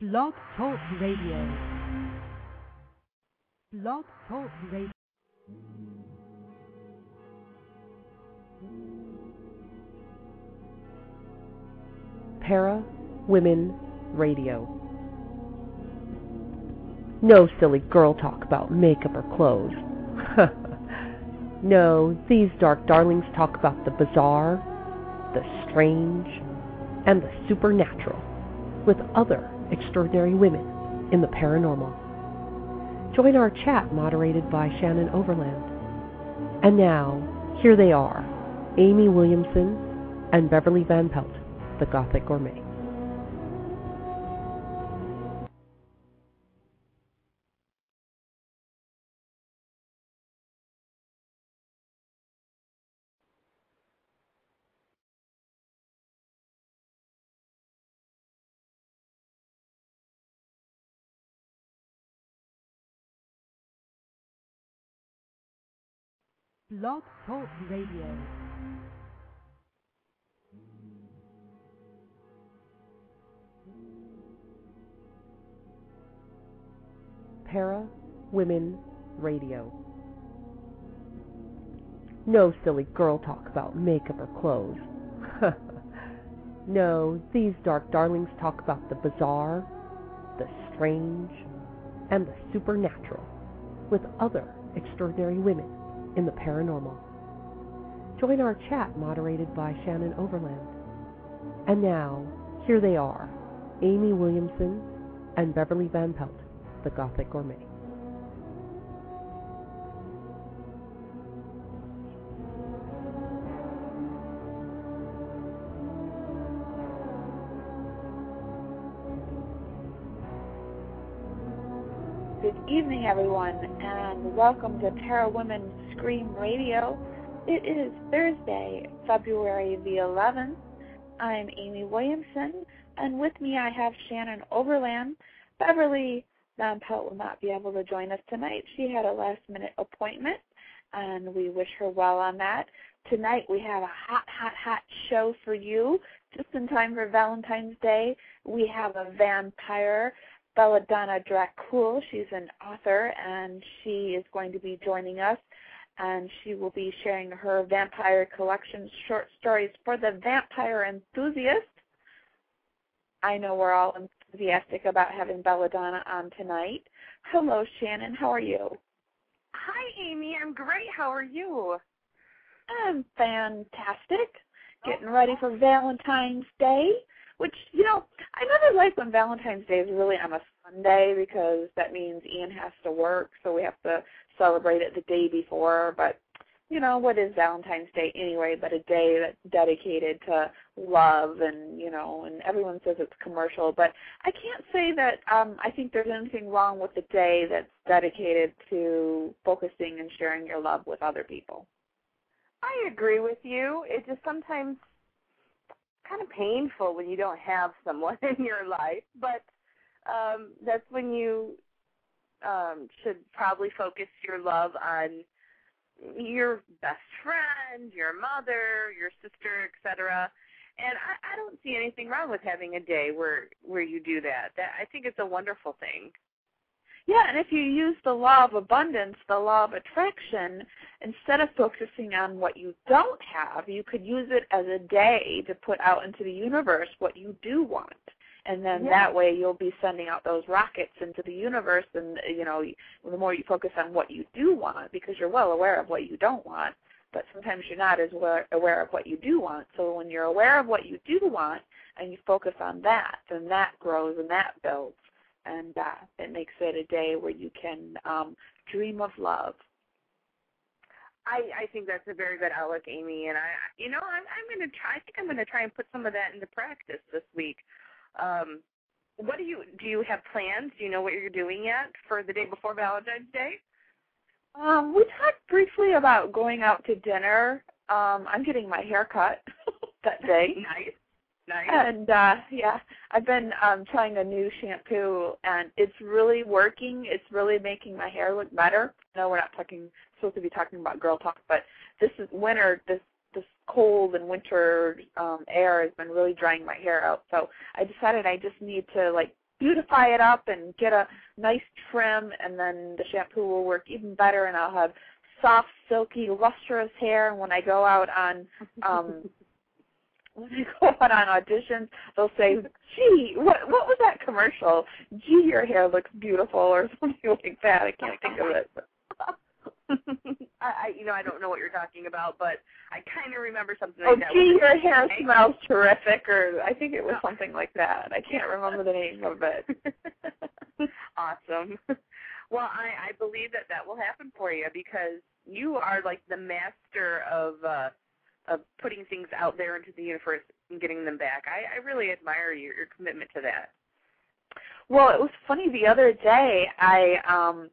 Blog Talk Radio. Blog Talk Radio. Para Women Radio. No silly girl talk about makeup or clothes. no, these dark darlings talk about the bizarre, the strange, and the supernatural with other extraordinary women in the paranormal. Join our chat moderated by Shannon Overland. And now, here they are Amy Williamson and Beverly Van Pelt, the Gothic Gourmet. Blog Talk Radio. Para Women Radio. No silly girl talk about makeup or clothes. no, these dark darlings talk about the bizarre, the strange, and the supernatural with other extraordinary women in the paranormal. Join our chat moderated by Shannon Overland. And now, here they are Amy Williamson and Beverly Van Pelt, the Gothic Gourmet. Evening, everyone, and welcome to Para Women Scream Radio. It is Thursday, February the 11th. I'm Amy Williamson, and with me I have Shannon Overland. Beverly Van Pelt will not be able to join us tonight. She had a last minute appointment, and we wish her well on that. Tonight we have a hot, hot, hot show for you, just in time for Valentine's Day. We have a vampire Belladonna Dracul. She's an author and she is going to be joining us and she will be sharing her vampire collection short stories for the vampire enthusiast. I know we're all enthusiastic about having Belladonna on tonight. Hello, Shannon. How are you? Hi, Amy. I'm great. How are you? I'm fantastic. Oh, Getting ready for Valentine's Day which you know I never like when Valentine's Day is really on a Sunday because that means Ian has to work, so we have to celebrate it the day before. But you know what is Valentine's Day anyway? But a day that's dedicated to love, and you know, and everyone says it's commercial, but I can't say that um I think there's anything wrong with the day that's dedicated to focusing and sharing your love with other people. I agree with you. It just sometimes kind of painful when you don't have someone in your life, but um, that's when you um, should probably focus your love on your best friend, your mother, your sister, etc. And I, I don't see anything wrong with having a day where where you do that. That I think it's a wonderful thing. Yeah, and if you use the law of abundance, the law of attraction, instead of focusing on what you don't have, you could use it as a day to put out into the universe what you do want. And then Yeah. that way you'll be sending out those rockets into the universe and you know, the more you focus on what you do want because you're well aware of what you don't want, but sometimes you're not as aware aware of what you do want. So when you're aware of what you do want and you focus on that, then that grows and that builds and uh, it makes it a day where you can um, dream of love. I I think that's a very good outlook, Amy. And I, you know, I'm I'm going to try. I think I'm going to try and put some of that into practice this week. Um, what do you do? You have plans? Do you know what you're doing yet for the day before Valentine's Day? Um, we talked briefly about going out to dinner. Um, I'm getting my hair cut that day. nice, nice. And uh yeah, I've been um trying a new shampoo and it's really working. It's really making my hair look better. No, we're not talking supposed to be talking about girl talk, but this is winter this this cold and winter um air has been really drying my hair out. So I decided I just need to like beautify it up and get a nice trim, and then the shampoo will work even better, and I'll have soft, silky, lustrous hair. And when I go out on um when I go out on auditions, they'll say, "Gee, what what was that commercial? Gee, your hair looks beautiful," or something like that. I can't think of it. I, I, you know, I don't know what you're talking about, but I kind of remember something Oh, that. gee, your Okay. hair smells terrific, or I think it was something like that. I can't remember the name of it. awesome. Well, I, I believe that that will happen for you because you are like the master of uh, of putting things out there into the universe and getting them back. I, I really admire your, your commitment to that. Well, it was funny the other day. I um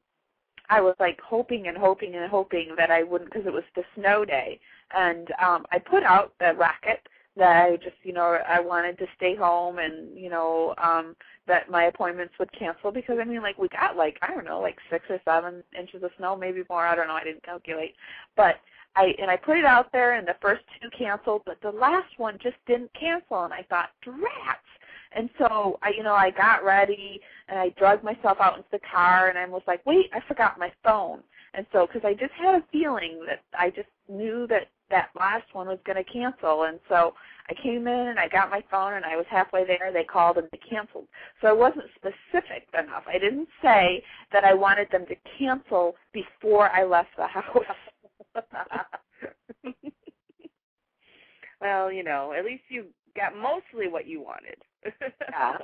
I was like hoping and hoping and hoping that I wouldn't because it was the snow day, and um I put out the racket that I just you know I wanted to stay home and you know um that my appointments would cancel because I mean like we got like I don't know like six or seven inches of snow maybe more I don't know I didn't calculate but I and I put it out there and the first two canceled but the last one just didn't cancel and I thought drats and so I, you know, I got ready and I dragged myself out into the car and I was like, wait, I forgot my phone. And so, because I just had a feeling that I just knew that that last one was going to cancel. And so I came in and I got my phone and I was halfway there. They called and they canceled. So I wasn't specific enough. I didn't say that I wanted them to cancel before I left the house. well, you know, at least you got mostly what you wanted. yeah.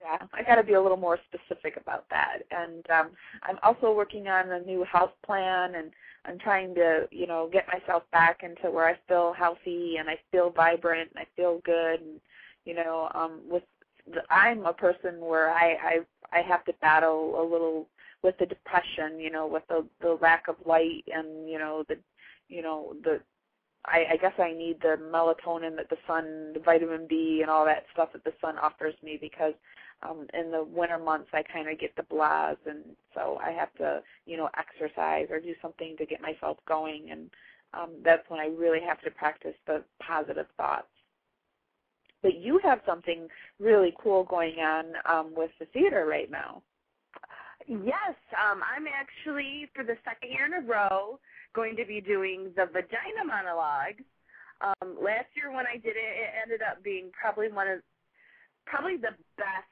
Yeah, I got to be a little more specific about that. And um I'm also working on a new health plan and I'm trying to, you know, get myself back into where I feel healthy and I feel vibrant and I feel good and you know, um with the, I'm a person where I I I have to battle a little with the depression, you know, with the the lack of light and, you know, the you know, the I, I guess I need the melatonin that the sun, the vitamin B, and all that stuff that the sun offers me because um, in the winter months I kind of get the blahs, and so I have to, you know, exercise or do something to get myself going, and um, that's when I really have to practice the positive thoughts. But you have something really cool going on um, with the theater right now. Yes, um, I'm actually for the second year in a row going to be doing the vagina monologues. Um, last year when I did it, it ended up being probably one of probably the best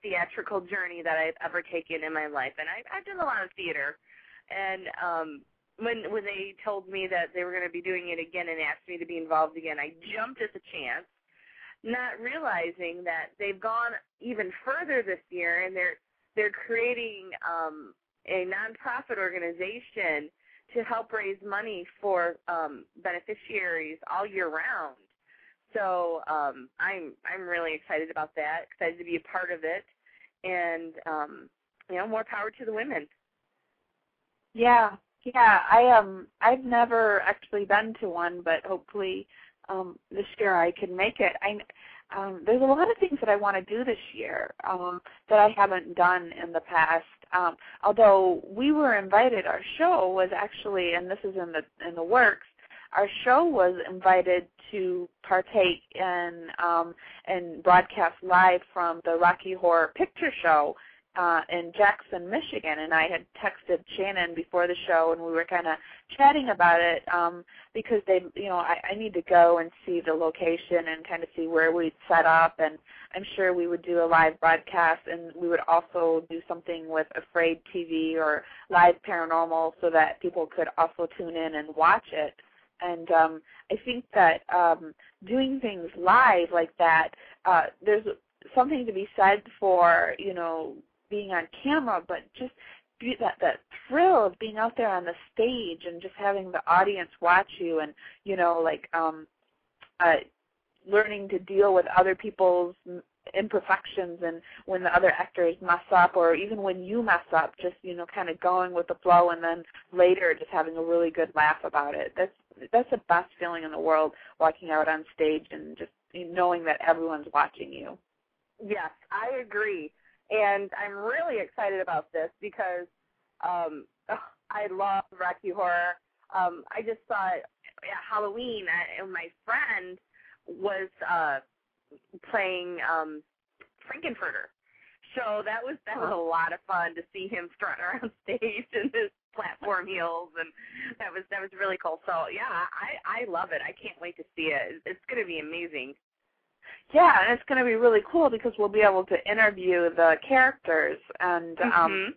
theatrical journey that I've ever taken in my life. And I, I've done a lot of theater, and um, when when they told me that they were going to be doing it again and asked me to be involved again, I jumped at the chance, not realizing that they've gone even further this year, and they're they're creating um, a nonprofit organization to help raise money for um, beneficiaries all year round. So um, I'm I'm really excited about that. Excited to be a part of it, and um, you know, more power to the women. Yeah, yeah. I um I've never actually been to one, but hopefully um this year I can make it. I um there's a lot of things that I want to do this year um that I haven't done in the past. Um although we were invited our show was actually and this is in the in the works our show was invited to partake in um and broadcast live from the Rocky Horror Picture Show uh, in Jackson, Michigan, and I had texted Shannon before the show, and we were kind of chatting about it um, because they, you know, I, I need to go and see the location and kind of see where we'd set up, and I'm sure we would do a live broadcast, and we would also do something with Afraid TV or Live Paranormal so that people could also tune in and watch it. And um, I think that um, doing things live like that, uh, there's something to be said for, you know, being on camera, but just be that that thrill of being out there on the stage and just having the audience watch you and you know like um uh learning to deal with other people's imperfections and when the other actors mess up or even when you mess up just you know kind of going with the flow and then later just having a really good laugh about it. That's that's the best feeling in the world walking out on stage and just knowing that everyone's watching you. Yes i agree and I'm really excited about this because um, I love Rocky Horror. Um, I just saw it at Halloween, and my friend was uh, playing um, Frank-N-Furter. So That was that was a lot of fun to see him strutting around stage in his platform heels, and that was that was really cool. So yeah, I I love it. I can't wait to see it. It's going to be amazing. Yeah, and it's going to be really cool because we'll be able to interview the characters. And um, Mhm.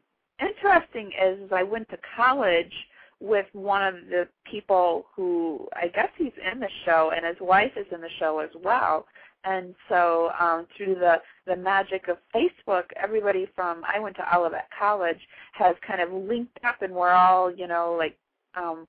interesting is, is I went to college with one of the people who I guess he's in the show, and his wife is in the show as well. And so um, through the the magic of Facebook, everybody from I went to Olivet College has kind of linked up, and we're all you know like um,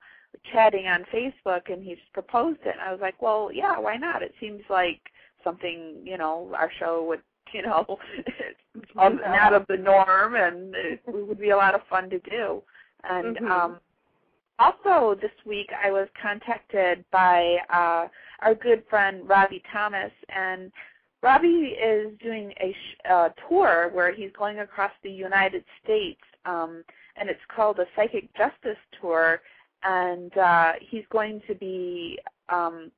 chatting on Facebook, and he's proposed it. And I was like, well, yeah, why not? It seems like something you know our show would you know of, not of the norm, and it would be a lot of fun to do. And Mhm. um, also this week I was contacted by uh, our good friend Robbie Thomas, and Robbie is doing a sh- uh, tour where he's going across the United States, um, and it's called a Psychic Justice Tour, and uh, he's going to be um,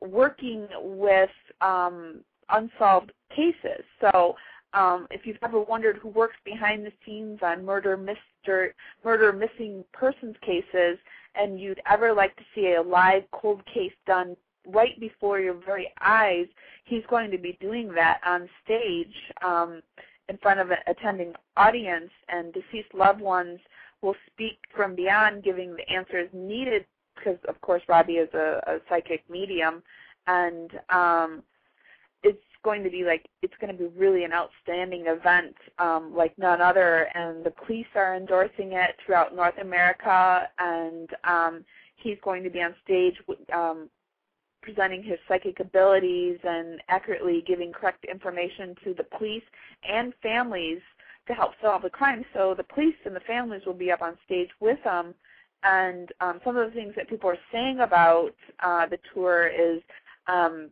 working with um, unsolved cases. So um, if you've ever wondered who works behind the scenes on murder, mister, murder, missing persons cases, and you'd ever like to see a live cold case done right before your very eyes, he's going to be doing that on stage um, in front of an attending audience, and deceased loved ones will speak from beyond, giving the answers needed because, of course, Robbie is a, a psychic medium, and um, it's going to be like it's going to be really an outstanding event um, like none other and the police are endorsing it throughout north america and um, he's going to be on stage um, presenting his psychic abilities and accurately giving correct information to the police and families to help solve the crime. So the police and the families will be up on stage with them and um, some of the things that people are saying about uh, the tour is um,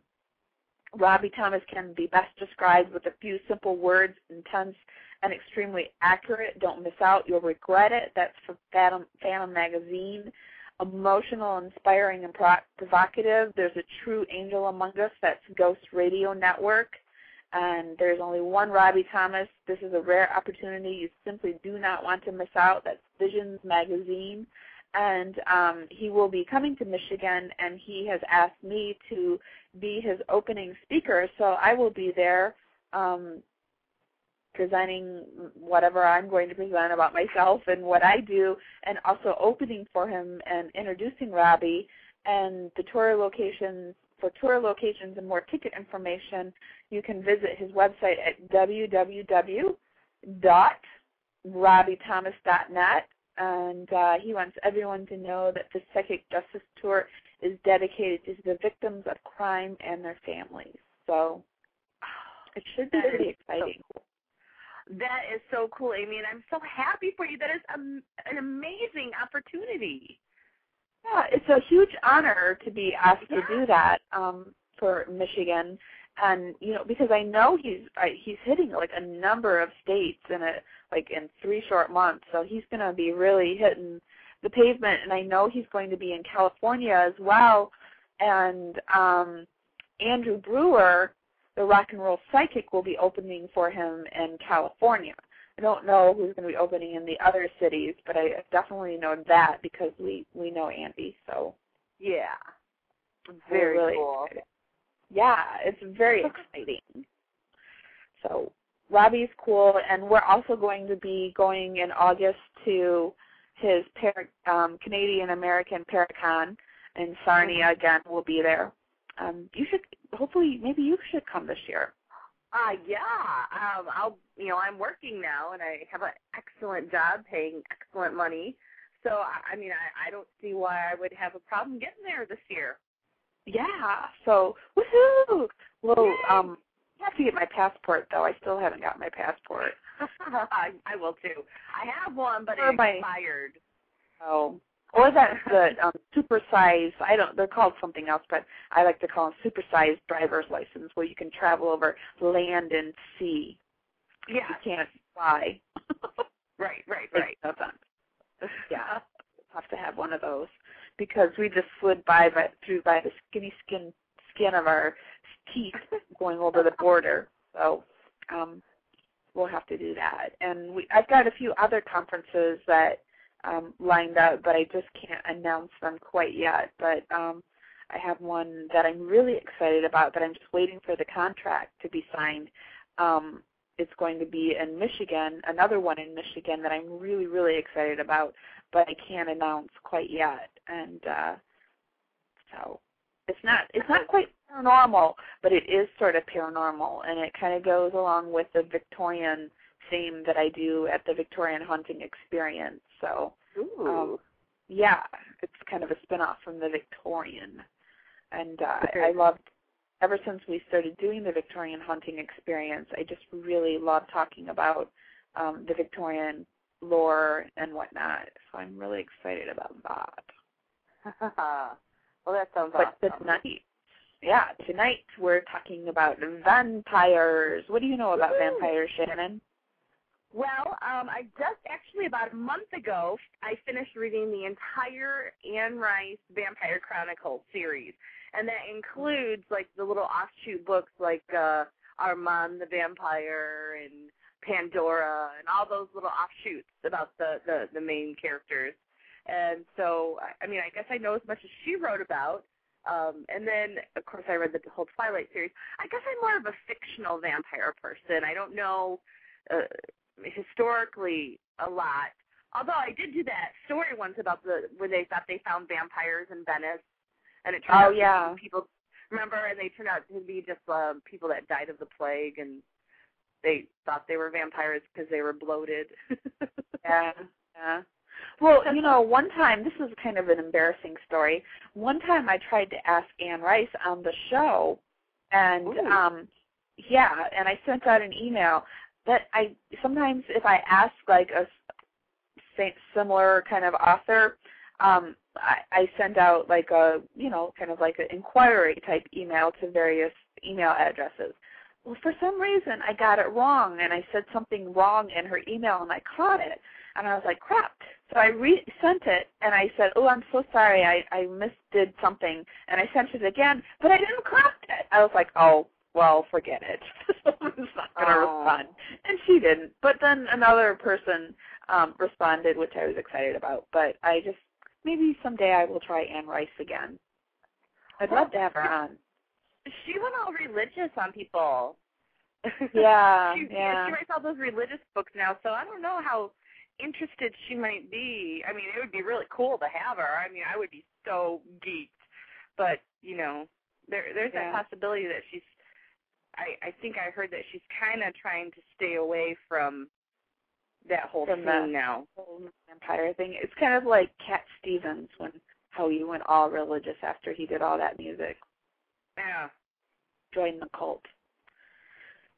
Robbie Thomas can be best described with a few simple words, intense and extremely accurate. Don't miss out. You'll regret it. That's for Phantom, Phantom Magazine. Emotional, inspiring, and pro- provocative. There's a true angel among us. That's Ghost Radio Network. And there's only one Robbie Thomas. This is a rare opportunity. You simply do not want to miss out. That's Visions Magazine. And um, he will be coming to Michigan, and he has asked me to be his opening speaker. So I will be there um, presenting whatever I'm going to present about myself and what I do, and also opening for him and introducing Robbie. And the tour locations for tour locations and more ticket information, you can visit his website at www.robbiethomas.net. And uh, he wants everyone to know that the Psychic Justice Tour is dedicated to the victims of crime and their families. So it should be pretty is so exciting. That is so cool, Amy, and I'm so happy for you. That is um, an amazing opportunity. Yeah, it's a huge honor to be asked Yeah. to do that um, for Michigan, and you know because I know he's I, he's hitting like a number of states in a like in three short months, so he's going to be really hitting the pavement, and I know he's going to be in California as well, and um, Andrew Brewer, the rock and roll psychic, will be opening for him in California. I don't know who's going to be opening in the other cities, but I definitely know that because we we know Andy. So Yeah. Very really cool. excited. Yeah, it's very exciting. So Robbie's cool, and we're also going to be going in August to his Par- um, Canadian American Paracon in Sarnia. Again, we'll be there. Um, you should hopefully maybe you should come this year. Uh yeah. Um I'll you know, I'm working now and I have an excellent job paying excellent money. So I, I mean I, I don't see why I would have a problem getting there this year. Yeah. So woohoo! Well, um, I have to get my passport though. I still haven't got my passport. I, I will too. I have one but it expired. Oh. Or that's the um, supersized. I don't. They're called something else, but I like to call them supersized driver's license, where you can travel over land and sea. Yeah. You can't fly. Right, right, right. Yeah, have to have one of those because we just slid by, by through by the skinny skin skin of our teeth going over the border. So, um, we'll have to do that. And we, I've got a few other conferences that um, lined up, but I just can't announce them quite yet. But um, I have one that I'm really excited about, but I'm just waiting for the contract to be signed. Um, it's going to be in Michigan, another one in Michigan that I'm really, really excited about, but I can't announce quite yet. And uh, so it's not it's not quite paranormal, but it is sort of paranormal, and it kind of goes along with the Victorian theme that I do at the Victorian Haunting Experience. So, um, yeah, it's kind of a spin-off from the Victorian, and uh, I loved ever since we started doing the Victorian Haunting Experience. I just really love talking about um, the Victorian lore and whatnot. So I'm really excited about that. well, that sounds but awesome. tonight, yeah, tonight we're talking about vampires. What do you know about Woo-hoo. vampires, Shannon? Well, um, I just actually about a month ago I finished reading the entire Anne Rice Vampire Chronicles series, and that includes like the little offshoot books like uh, Armand the Vampire and Pandora and all those little offshoots about the the, the main characters. And so, I- mean, I guess I know as much as she wrote about. Um, and then, of course, I read the whole Twilight series. I guess I'm more of a fictional vampire person. I don't know uh, historically a lot. Although I did do that story once about the where they thought they found vampires in Venice, and it turned Oh, out yeah. people remember, and they turned out to be just uh, people that died of the plague, and they thought they were vampires because they were bloated. Yeah, yeah. Well, you know, one time this is kind of an embarrassing story. One time I tried to ask Anne Rice on the show, and Ooh. um, yeah, and I sent out an email that I sometimes if I ask like a similar kind of author, um, I, I send out like a you know kind of like an inquiry type email to various email addresses. Well, for some reason I got it wrong, and I said something wrong in her email, and I caught it, and I was like, crap. So I re-sent it, and I said, oh, I'm so sorry, I I misdid something, and I sent it again, but I didn't correct it. I was like, oh, well, forget it. Someone's not going to Oh. respond, and she didn't. But then another person um, responded, which I was excited about. But I just maybe someday I will try Anne Rice again. I'd love to have her on. she went all religious on people. Yeah, she, yeah. She writes all those religious books now, so I don't know how interested she might be. I mean, it would be really cool to have her. I mean, I would be so geeked, but you know, there there's Yeah. that possibility that she's. I I think I heard that she's kind of trying to stay away from that whole From the- now. whole vampire thing. It's kind of like Cat Stevens when how he went all religious after he did all that music, Yeah. joined the cult.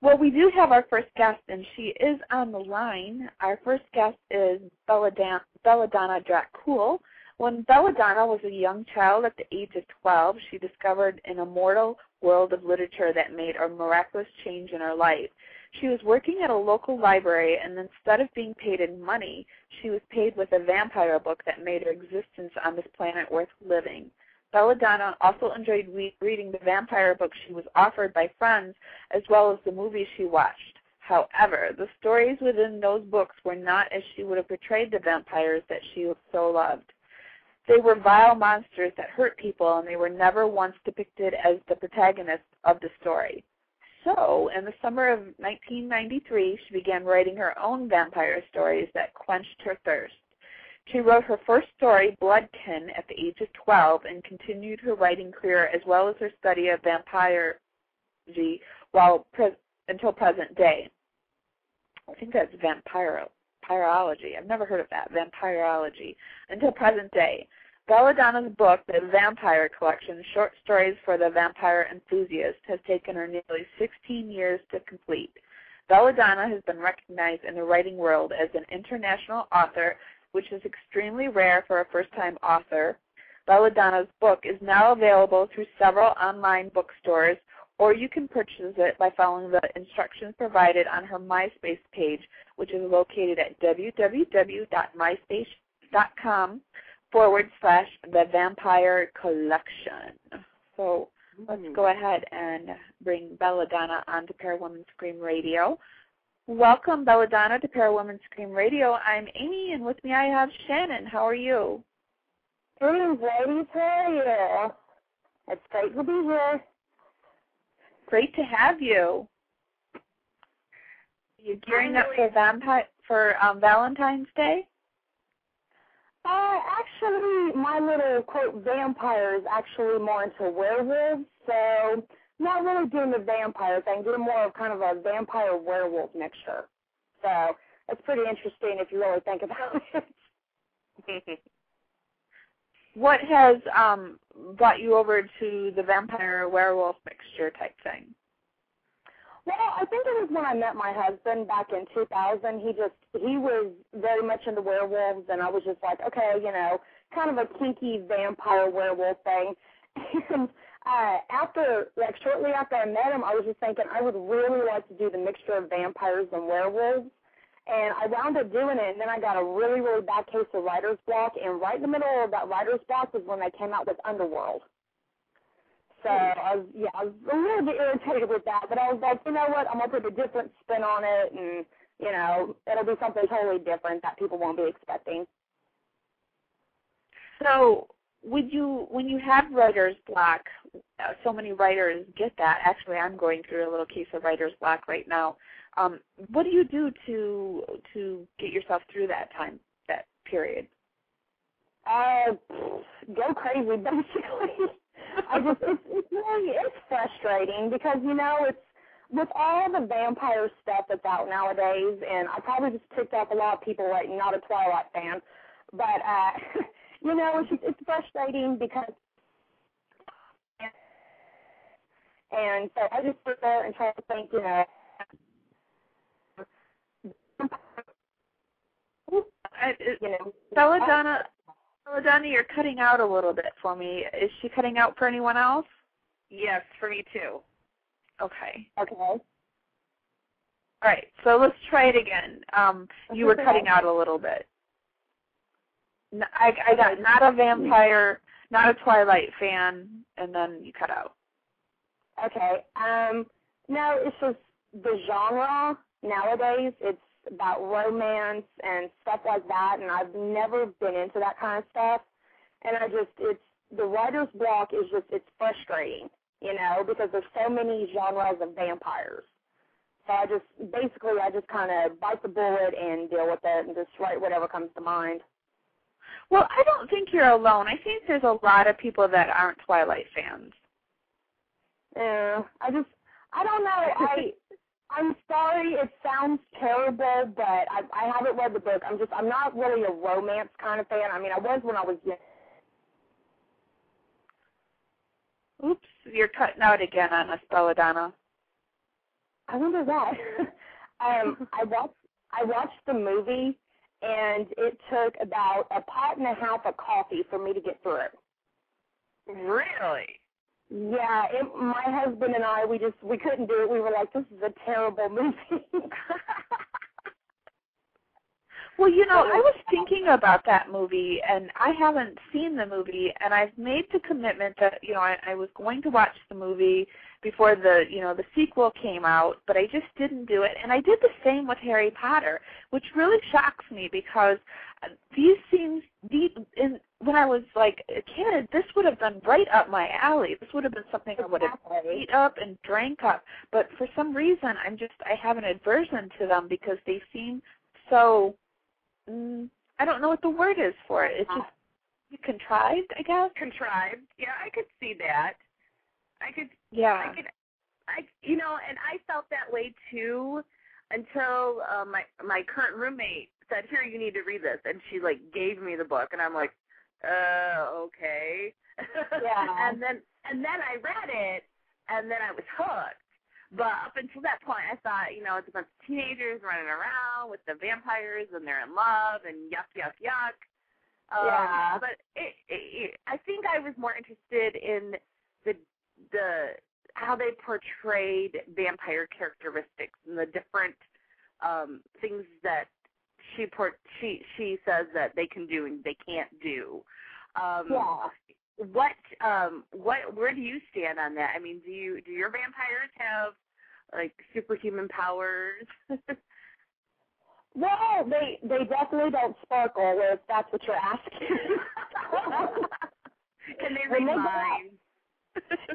Well, we do have our first guest, and she is on the line. Our first guest is Belladonna, Belladonna Dracul. When Belladonna was a young child at the age of 12, she discovered an immortal world of literature that made a miraculous change in her life. She was working at a local library, and instead of being paid in money, she was paid with a vampire book that made her existence on this planet worth living. Belladonna also enjoyed re- reading the vampire books she was offered by friends, as well as the movies she watched. However, the stories within those books were not as she would have portrayed the vampires that she so loved. They were vile monsters that hurt people, and they were never once depicted as the protagonists of the story. So, in the summer of 1993, she began writing her own vampire stories that quenched her thirst. She wrote her first story, Bloodkin, at the age of 12 and continued her writing career as well as her study of vampirology while pre- until present day. I think that's vampiro- vampirology. I've never heard of that, vampirology, until present day. Belladonna's book, The Vampire Collection, Short Stories for the Vampire Enthusiast, has taken her nearly 16 years to complete. Belladonna has been recognized in the writing world as an international author, which is extremely rare for a first-time author. Belladonna's book is now available through several online bookstores, or you can purchase it by following the instructions provided on her MySpace page, which is located at www.myspace.com forward slash the vampire collection. So let's Mm. go ahead and bring Belladonna on onto Parawoman Scream Radio. Welcome, Belladonna, to Parawoman Scream Radio. I'm Amy, and with me I have Shannon. How are you? Ladies. How are you? It's great to be here. Great to have you. Are you gearing up for vampire for um, Valentine's Day? Uh, actually, my little quote vampire is actually more into werewolves, so not really doing the vampire thing, doing more of kind of a vampire werewolf mixture. So it's pretty interesting if you really think about it. what has um brought you over to the vampire werewolf mixture type thing? Well, I think it was when I met my husband back in 2000. He just he was very much into werewolves, and I was just like, okay, you know, kind of a kinky vampire werewolf thing. And uh, after, like, shortly after I met him, I was just thinking I would really like to do the mixture of vampires and werewolves. And I wound up doing it, and then I got a really, really bad case of writer's block. And right in the middle of that writer's block was when they came out with Underworld. So I was, yeah, I was a little bit irritated with that, but I was like, you know what? I'm gonna put a different spin on it, and you know, it'll be something totally different that people won't be expecting. So, would you, when you have writer's block, uh, so many writers get that. Actually, I'm going through a little case of writer's block right now. Um, what do you do to to get yourself through that time, that period? Uh, go crazy, basically. I just it's it's really it's frustrating because you know it's with all the vampire stuff that's out nowadays, and I probably just ticked off a lot of people like not a Twilight fan, but uh, you know it's just it's frustrating because. And so I just sit there and try to think, you know, I, it, you know, Belladonna, Belladonna, you're cutting out a little bit for me. Is she cutting out for anyone else? Yes, for me too. Okay. Okay. All right. So let's try it again. Um, you were cutting out a little bit. I, I got not a vampire, not a Twilight fan, and then you cut out. Okay. Um, no, it's just the genre nowadays. It's about romance and stuff like that, and I've never been into that kind of stuff. And I just, it's the writer's block is just, it's frustrating, you know, because there's so many genres of vampires. So I just, basically, I just kind of bite the bullet and deal with it and just write whatever comes to mind. Well, I don't think you're alone. I think there's a lot of people that aren't Twilight fans. Yeah, I just, I don't know. I, I'm sorry, it sounds terrible, but I, I haven't read the book. I'm just, I'm not really a romance kind of fan. I mean, I was when I was young. Oops, you're cutting out again on us, Belladonna. I wonder why. um, I watched, I watched the movie, and it took about a pot and a half of coffee for me to get through it. Really? Yeah, it, my husband and I, we just we couldn't do it. We were like, this is a terrible movie. Well, you know, I was thinking about that movie, and I haven't seen the movie, and I've made the commitment that you know I, I was going to watch the movie before the you know the sequel came out, but I just didn't do it. And I did the same with Harry Potter, which really shocks me because uh, these scenes, the, in, when I was like a kid, this would have been right up my alley. This would have been something I would have ate up and drank up. But for some reason, I'm just I have an aversion to them because they seem so. Mm, I don't know what the word is for it. It's just contrived, I guess. Contrived. Yeah, I could see that. I could Yeah. I could, I, you know, and I felt that way too until uh, my my current roommate said, "Here, you need to read this," and she like gave me the book, and I'm like, "Uh, okay." Yeah. and then and then I read it, and then I was hooked. But up until that point, I thought, you know, it's a bunch of teenagers running around with the vampires, and they're in love, and yuck, yuck, yuck. Um, Yeah. But it, it, it, I think I was more interested in the the how they portrayed vampire characteristics and the different um things that she port she she says that they can do and they can't do. Um Yeah. what um what where do you stand on that? I mean, do you do your vampires have like superhuman powers? Well, they they definitely don't sparkle if that's what you're asking. Can they read minds?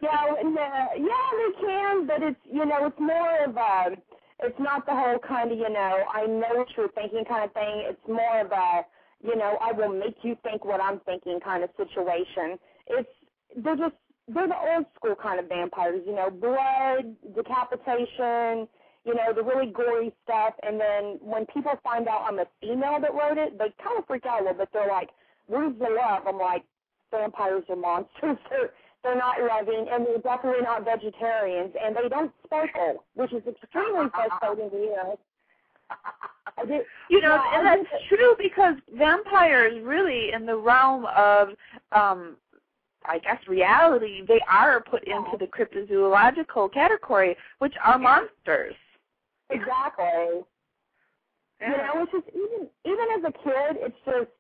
yeah, and, uh, yeah, they can, but it's you know, it's more of a, it's not the whole kind of you know, I know what you're thinking kind of thing. It's more of a, you know, I will make you think what I'm thinking kind of situation. It's they're just they're the old school kind of vampires, you know, blood, decapitation, you know, the really gory stuff. And then when people find out I'm a female that wrote it, they kind of freak out a little bit. They're like, "Where's the love?" I'm like, vampires are monsters. they're not loving, and they're definitely not vegetarians, and they don't sparkle, which is extremely frustrating to did, You know, Yeah, and that's true because vampires really in the realm of um I guess reality, they are put into the cryptozoological category, which are monsters. exactly. You know, it's just even even as a kid, it's just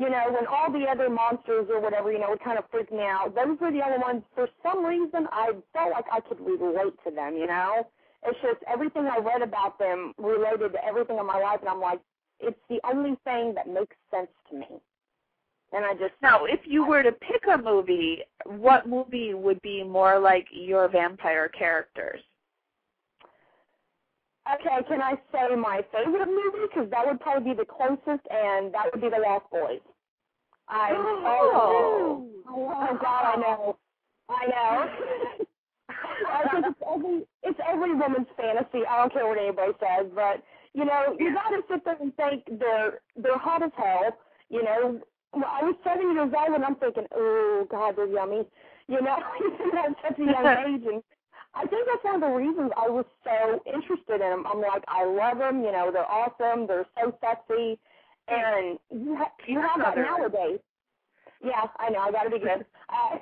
you know when all the other monsters or whatever you know would kind of freak me out. Those were the only ones. For some reason, I felt like I could relate to them. You know, it's just everything I read about them related to everything in my life, and I'm like, it's the only thing that makes sense to me. And I just Now, if you were to pick a movie, what movie would be more like your vampire characters? okay, can I say my favorite movie? Because that would probably be the closest, and that would be The Lost Boys. I Oh. Oh God, I know. I know. I think it's every it's every woman's fantasy. I don't care what anybody says, but you know, you gotta sit there and think they're they're hot as hell. You know, I was seven years old and I'm thinking, oh God, they're yummy. You know, at such a young age, and I think that's one of the reasons I was so interested in them. I'm like, I love them. You know, they're awesome. They're so sexy, and you ha- you have that nowadays. Yeah, I know. I got to be good. Uh,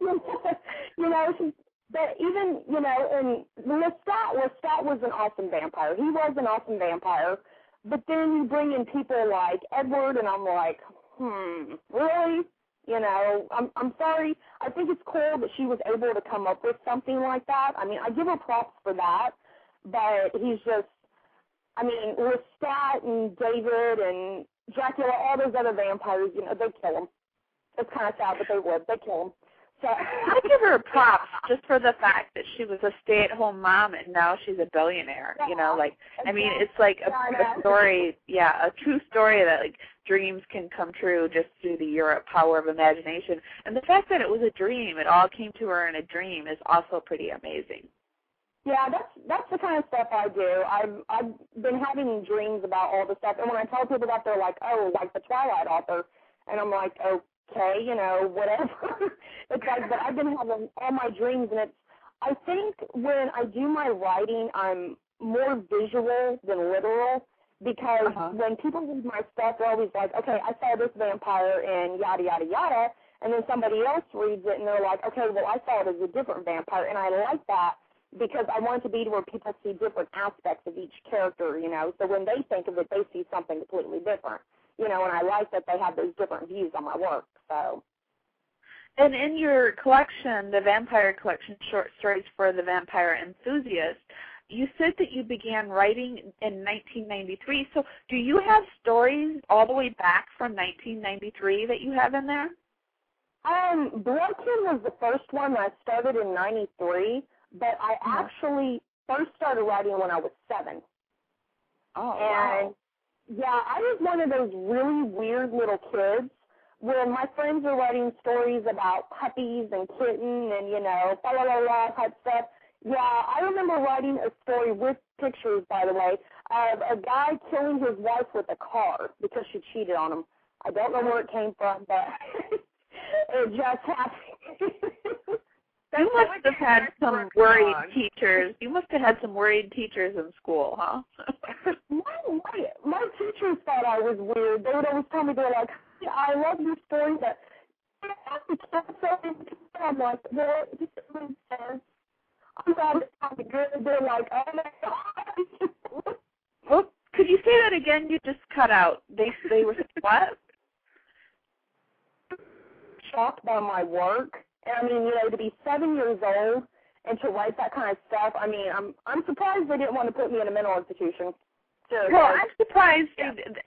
you know, but even you know, and Lestat, Lestat was an awesome vampire. He was an awesome vampire. But then you bring in people like Edward, and I'm like, hmm, really? You know, I'm I'm sorry. I think it's cool that she was able to come up with something like that. I mean, I give her props for that, but he's just, I mean, Lestat and David and Dracula, all those other vampires, you know, they kill him. It's kind of sad, but they would. They kill him. So I give her props just for the fact that she was a stay-at-home mom and now she's a billionaire. You know, like I mean, it's like a, Yeah, a story, yeah, a true story that like dreams can come true just through the Europe power of imagination. And the fact that it was a dream, it all came to her in a dream, is also pretty amazing. Yeah, that's that's the kind of stuff I do. I've I've been having dreams about all this stuff, and when I tell people that, they're like, "Oh, like the Twilight author," and I'm like, "Okay, you know, whatever." it's like, but I've been having all my dreams, and it's. I think when I do my writing, I'm more visual than literal because Uh-huh. when people read my stuff, they're always like, "Okay, I saw this vampire and yada yada yada," and then somebody else reads it and they're like, "Okay, well, I saw it as a different vampire," and I like that because I want it to be to where people see different aspects of each character, you know. So when they think of it, they see something completely different, you know. And I like that they have those different views on my work. So And in your collection, the Vampire Collection Short Stories for the Vampire Enthusiast, you said that you began writing in 1993. So do you have stories all the way back from 1993 that you have in there? Um, Bloodkin was the first one that I started in '93, but I actually first started writing when I was seven. Oh, and yeah, I was one of those really weird little kids where my friends were writing stories about puppies and kitten and you know, blah blah blah, blah type stuff. Yeah, I remember writing a story with pictures, by the way, of a guy killing his wife with a car because she cheated on him. I don't know where it came from, but it just happened. You must have had some worried teachers. You must have had some worried teachers in school, huh? my, my my teachers thought I was weird. They would always tell me they're like, "Yeah, "I love your story, but you can't sell them too. I'm like, well, it just makes sense. I'm glad it's probably good." They're like, "Oh my god." well, could you say that again? You just cut out. They they were what? shocked by my work. And I mean, you know, to be seven years old and to write that kind of stuff. I mean, I'm I'm surprised they didn't want to put me in a mental institution. Seriously. Well, I'm surprised,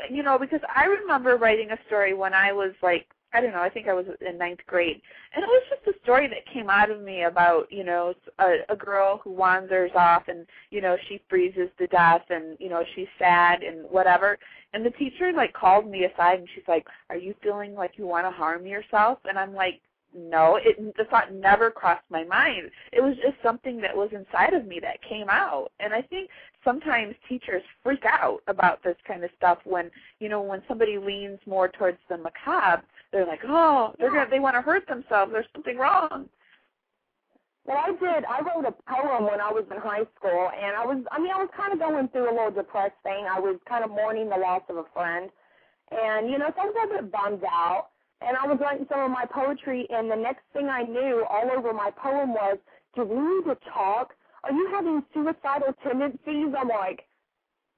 you know, because I remember writing a story when I was like, I don't know, I think I was in ninth grade, and it was just a story that came out of me about, you know, a, a girl who wanders off and, you know, she freezes to death and, you know, she's sad and whatever. And the teacher like called me aside and she's like, "Are you feeling like you want to harm yourself?" And I'm like, no, it the thought never crossed my mind. It was just something that was inside of me that came out. And I think sometimes teachers freak out about this kind of stuff when, you know, when somebody leans more towards the macabre, they're like, "Oh, they're gonna, they want to hurt themselves. There's something wrong." Well, I did. I wrote a poem when I was in high school, and I was, I mean, I was kind of going through a little depressed thing. I was kind of mourning the loss of a friend. And, you know, so I was a bit bummed out and I was writing some of my poetry, and the next thing I knew, all over my poem was, "Do we need to talk? Are you having suicidal tendencies?" I'm like,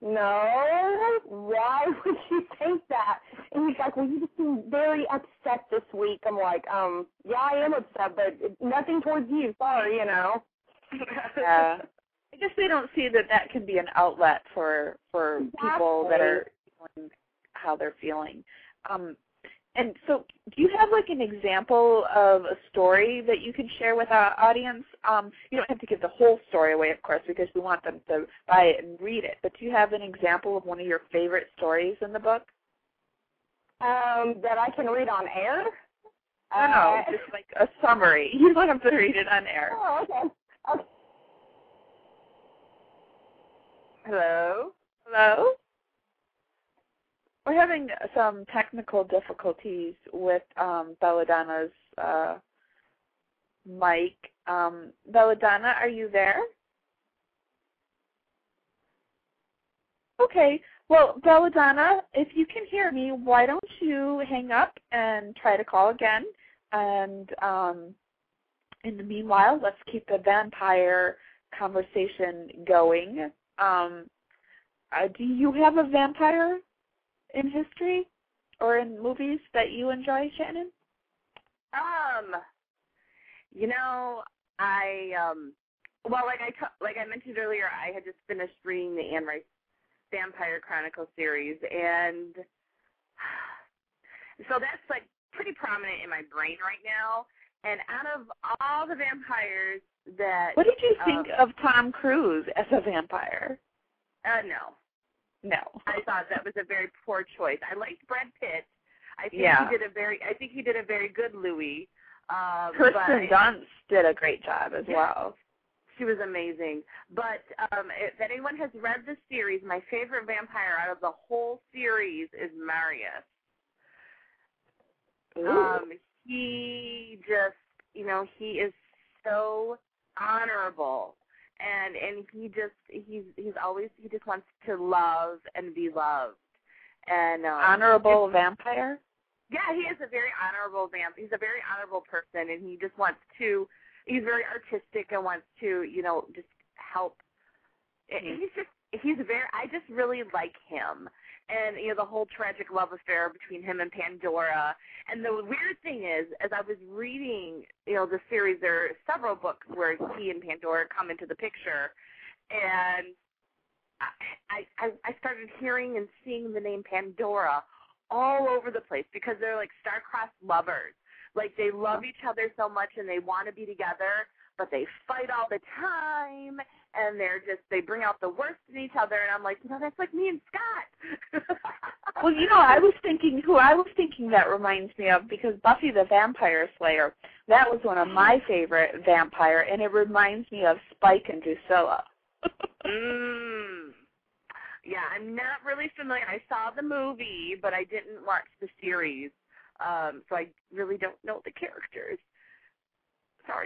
"No. Why would you think that?" And he's like, "Well, you just seem very upset this week." I'm like, "Um, yeah, I am upset, but nothing towards you. Sorry, you know." yeah. I guess they don't see that that can be an outlet for for exactly. people that are feeling how they're feeling. Um, and so, do you have like an example of a story that you can share with our audience? Um, you don't have to give the whole story away, of course, because we want them to buy it and read it. But do you have an example of one of your favorite stories in the book? Um, that I can read on air. No, no, uh, just like a summary. You don't have to read it on air. Oh, okay. okay. Hello. Hello. We're having some technical difficulties with um, Belladonna's uh, mic. Um, Belladonna, are you there? Okay. Well, Belladonna, if you can hear me, why don't you hang up and try to call again? And um, in the meanwhile, let's keep the vampire conversation going. Um, uh, do you have a vampire in history or in movies that you enjoy, Shannon? Um, you know, I um, well, like I t- like I mentioned earlier, I had just finished reading the Anne Rice Vampire Chronicle series, and so that's like pretty prominent in my brain right now. And out of all the vampires that, what did you think um, of Tom Cruise as a vampire? Uh, no, no. I thought that was a very poor choice. I liked Brad Pitt. I think yeah. he did a very I think he did a very good Louis. Um Kirsten but, Dunst did a great job as yeah, well. She was amazing. But um if anyone has read the series, my favorite vampire out of the whole series is Marius. Ooh. Um he just you know, he is so honorable and and he just he's he's always he just wants to love and be loved. And um, honorable vampire? Yeah he is a very honorable vamp he's a very honorable person and he just wants to he's very artistic and wants to you know just help. Mm-hmm. he's just he's very i just really like him and you know the whole tragic love affair between him and Pandora. And the weird thing is, as I was reading, you know, the series, there are several books where he and Pandora come into the picture, and I I I started hearing and seeing the name Pandora all over the place because they're like star-crossed lovers. Like they love each other so much and they want to be together, but they fight all the time and they're just they bring out the worst in each other and I'm like, you know, that's like me and Scott. well, you know, I was thinking who I was thinking that reminds me of because Buffy the Vampire Slayer, that was one of my favorite vampire and it reminds me of Spike and Drusilla. mm. Yeah, I'm not really familiar. I saw the movie, but I didn't watch the series. Um, so I really don't know the characters.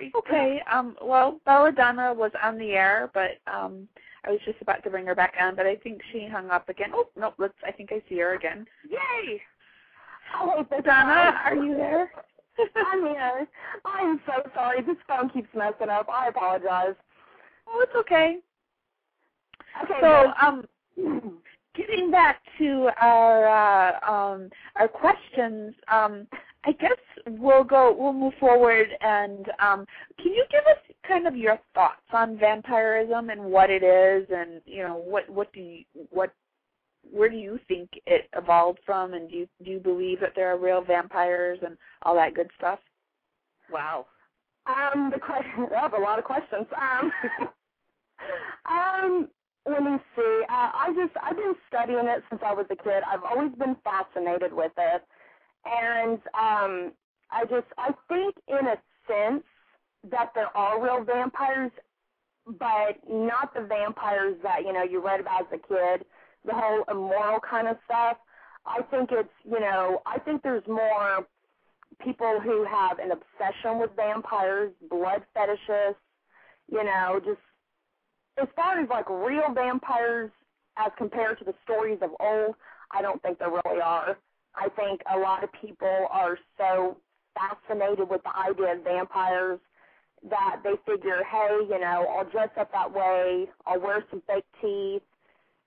Sorry. Okay. Um, well, Belladonna was on the air, but um, I was just about to bring her back on, but I think she hung up again. Oh, no, let's. I think I see her again. Yay! Oh, Donna, are you there? I'm here. I am so sorry. This phone keeps messing up. I apologize. Oh, it's okay. Okay. So, um, getting back to our uh, um, our questions, um, I guess we'll go. We'll move forward, and um, can you give us kind of your thoughts on vampirism and what it is, and you know what what do you what where do you think it evolved from, and do you do you believe that there are real vampires and all that good stuff? Wow. Um, the question. That was a lot of questions. Um, um, let me see. Uh, I just I've been studying it since I was a kid. I've always been fascinated with it, and um, I just I think in a sense that there are real vampires, but not the vampires that you know you read about as a kid. The whole immoral kind of stuff. I think it's you know I think there's more people who have an obsession with vampires, blood fetishes, you know, just as far as like real vampires as compared to the stories of old, I don't think there really are. I think a lot of people are so fascinated with the idea of vampires that they figure, hey, you know, I'll dress up that way, I'll wear some fake teeth,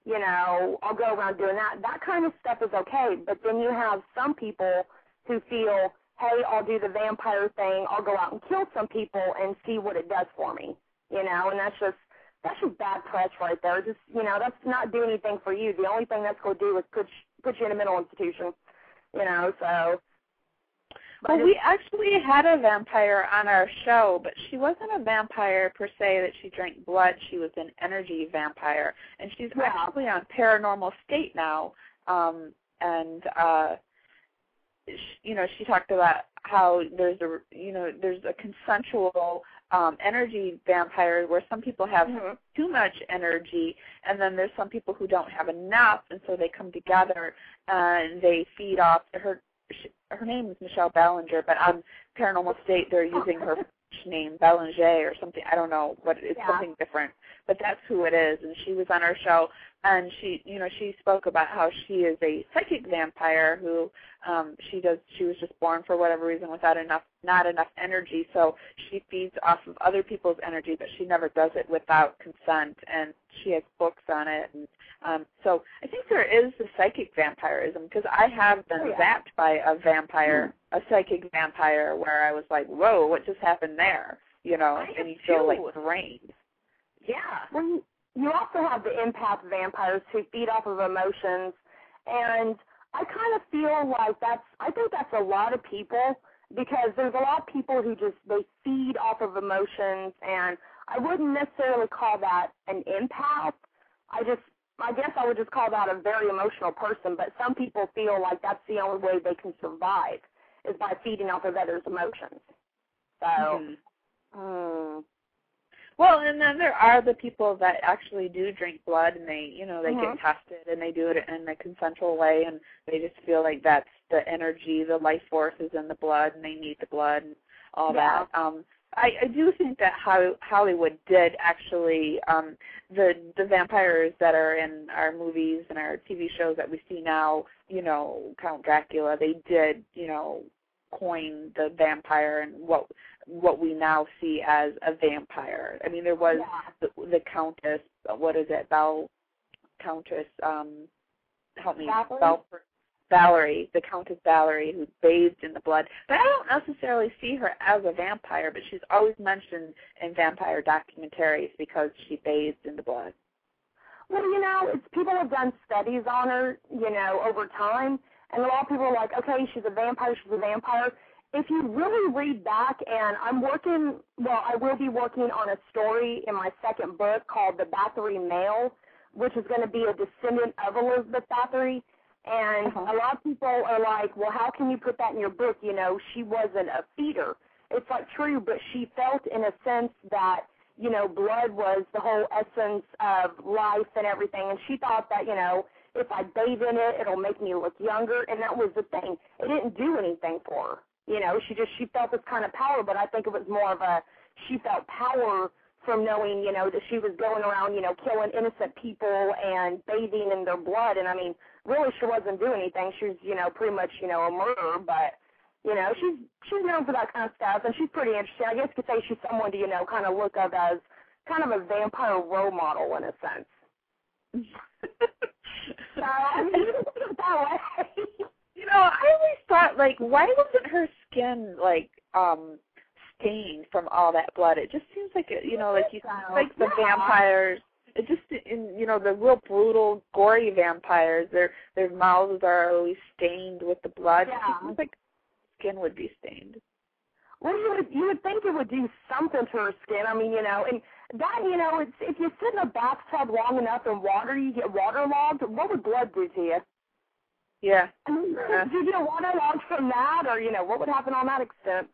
you know, I'll go around doing that. That kind of stuff is okay. But then you have some people who feel, hey, I'll do the vampire thing, I'll go out and kill some people and see what it does for me. You know, and that's just that's just bad press right there. Just you know, that's not doing anything for you. The only thing that's going to do is put put you in a mental institution. You know, so. Well, we actually had a vampire on our show, but she wasn't a vampire per se that she drank blood. She was an energy vampire, and she's Yeah. actually on Paranormal State now. Um, and uh, sh you know, she talked about how there's a you know there's a consensual um, energy vampire where some people have Mhm. too much energy, and then there's some people who don't have enough, and so they come together and they feed off her. sh- Her name is Michelle Ballinger, but on Paranormal State they're using her name Ballinger or something. I don't know what it's Yeah. something different, but that's who it is. And she was on our show, and she, you know, she spoke about how she is a psychic vampire who um she does. She was just born for whatever reason without enough, not enough energy, so she feeds off of other people's energy, but she never does it without consent. And she has books on it, and um so I think there is the psychic vampirism because I have been Oh, yeah. zapped by a vampire, a psychic vampire, where I was like, "Whoa, what just happened there?" You know, and you feel like drained. Yeah. Well, you, also have the empath vampires who feed off of emotions, and I kind of feel like that's. I think that's a lot of people because there's a lot of people who just they feed off of emotions, and I wouldn't necessarily call that an empath. I just. I guess I would just call that a very emotional person, but some people feel like that's the only way they can survive is by feeding off of others' emotions. So, Mhm. mm, Well, and then there are the people that actually do drink blood, and they, you know, they Mhm. get tested, and they do it in a consensual way, and they just feel like that's the energy, the life force is in the blood, and they need the blood and all Yeah. that. Um, I, I do think that Ho- Hollywood did actually um, the the vampires that are in our movies and our TV shows that we see now. You know, Count Dracula. They did, you know, coin the vampire and what what we now see as a vampire. I mean, there was yeah. the, the Countess. What is it? Val Countess. Um, help me. Valerie? Val, Valerie, the Countess Valerie, who bathed in the blood. But I don't necessarily see her as a vampire, but she's always mentioned in vampire documentaries because she bathed in the blood. Well, you know, it's people have done studies on her, you know, over time, and a lot of people are like, okay, she's a vampire, she's a vampire. If you really read back, and I'm working, well, I will be working on a story in my second book called The Bathory Male, which is going to be a descendant of Elizabeth Bathory. And Uh-huh. a lot of people are like, well, how can you put that in your book? You know, she wasn't a feeder. It's like true, but she felt in a sense that you know, blood was the whole essence of life and everything. And she thought that, you know, if I bathe in it, it'll make me look younger. And that was the thing. It didn't do anything for her. You know, she just, she felt this kind of power, but I think it was more of a, she felt power from knowing, you know, that she was going around, you know, killing innocent people and bathing in their blood. And I mean, really she wasn't doing anything. She was, you know, pretty much, you know, a murderer, but you know, she's she's known for that kind of stuff, and she's pretty interesting. I guess you could say she's someone to you know kind of look up as kind of a vampire role model in a sense. So I mean, that way. You know, I always thought like why wasn't her skin like um stained from all that blood? It just seems like it, you know, like you like the vampires. It just in you know the real brutal, gory vampires. Their their mouths are always stained with the blood. Yeah. just seems like skin would be stained. Well, you would you would think it would do something to her skin. I mean, you know, and that you know, it's if you sit in a bathtub long enough in water, you get waterlogged. What would blood do to you? Yeah. I mean, Yeah. do you get waterlogged from that, or you know, what would happen on that extent?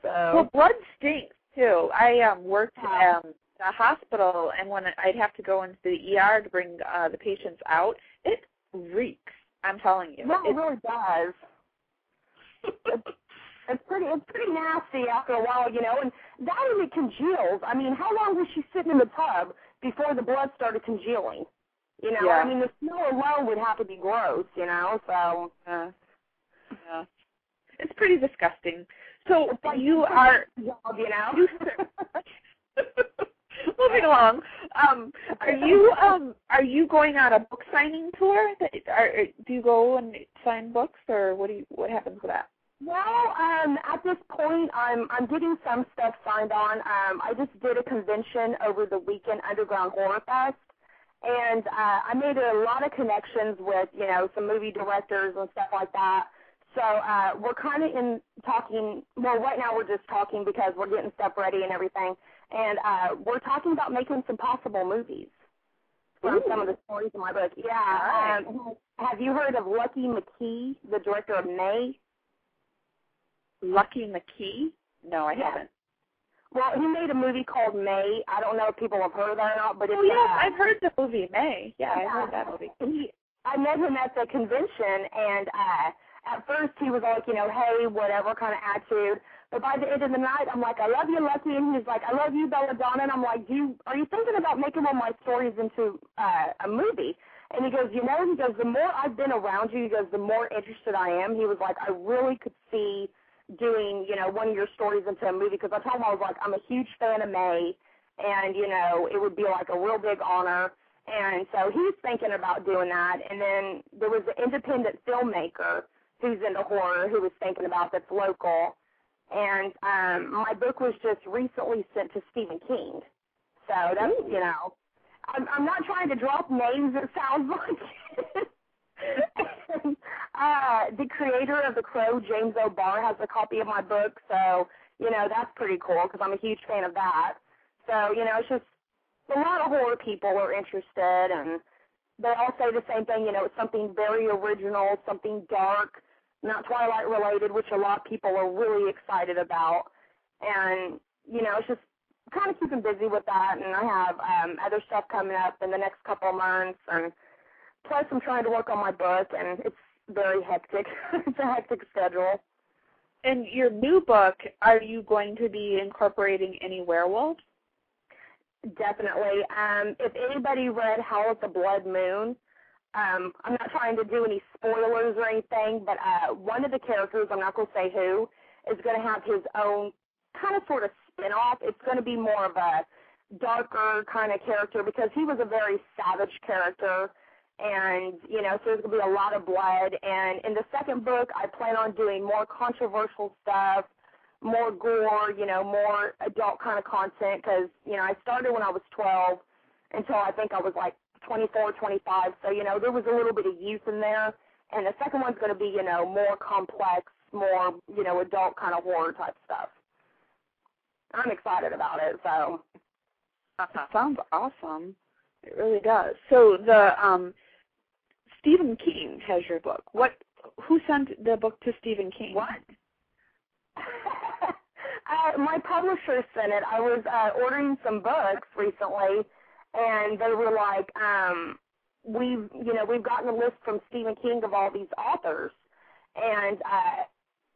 So Well, blood stinks too. I um worked Yeah. um at a hospital, and when I'd have to go into the ER to bring uh the patients out, it reeks. I'm telling you. yeah, it really does. it's, it's pretty it's pretty nasty after a while, you know, and that it congeals. I mean, how long was she sitting in the tub before the blood started congealing? You know, Yeah. I mean, the smell alone would have to be gross, you know. So Uh, yeah. It's pretty disgusting. So like you are job, you know. you moving along. Um, are you um are you going on a book signing tour? That- Are, do you go and sign books, or what do you what happens with that? Well, um, at this point, I'm I'm getting some stuff signed on. Um, I just did a convention over the weekend, Underground Horror Fest, and uh, I made a lot of connections with you know some movie directors and stuff like that. So uh, we're kind of in talking. Well, right now we're just talking because we're getting stuff ready and everything, and uh, we're talking about making some possible movies from Ooh. some of the stories in my book. Yeah. Nice. Um, have you heard of Lucky McKee, the director of May? Lucky McKee? No, I Yeah. haven't. Well, he made a movie called May. I don't know if people have heard of that or not, but it's Oh yes, uh, I've heard the movie May. Yeah, I yeah. heard that movie. He, I met him at the convention, and uh, at first he was like, you know, hey, whatever kind of attitude. But by the end of the night, I'm like, I love you, Lucky, and he's like, I love you, Belladonna. And I'm like, do you, are you thinking about making one of my stories into uh, a movie? And he goes, you know, he goes, the more I've been around you, he goes, the more interested I am. He was like, I really could see doing, you know, one of your stories into a movie because I told him I was like, I'm a huge fan of May, and you know, it would be like a real big honor. And so he's thinking about doing that. And then there was an independent filmmaker who's into horror who was thinking about that's local. And um, my book was just recently sent to Stephen King. So that's, you know, I'm, I'm not trying to drop names, it sounds like. uh, the creator of The Crow, James O'Barr, has a copy of my book. So, you know, that's pretty cool because I'm a huge fan of that. So, you know, it's just a lot of horror people are interested and they all say the same thing, you know, it's something very original, something dark, not Twilight related, which a lot of people are really excited about. And, you know, it's just kind of keeping busy with that and I have um other stuff coming up in the next couple of months and plus I'm trying to work on my book and it's very hectic. it's a hectic schedule. And your new book, are you going to be incorporating any werewolves? Definitely. Um, if anybody read Howl at the Blood Moon, um, I'm not trying to do any spoilers or anything, but uh, one of the characters, I'm not going to say who, is going to have his own kind of sort of spin-off. It's going to be more of a darker kind of character because he was a very savage character. And, you know, so there's going to be a lot of blood. And in the second book, I plan on doing more controversial stuff, more gore, you know, more adult kind of content because, you know, I started when I was 12 until I think I was like 24, 25. So, you know, there was a little bit of youth in there. And the second one's going to be, you know, more complex, more, you know, adult kind of horror type stuff. I'm excited about it. So, That sounds awesome. It really does. So the um Stephen King has your book. What who sent the book to Stephen King? What? uh, my publisher sent it. I was uh, ordering some books recently, and they were like, um, "We've, you know, we've gotten a list from Stephen King of all these authors, and uh,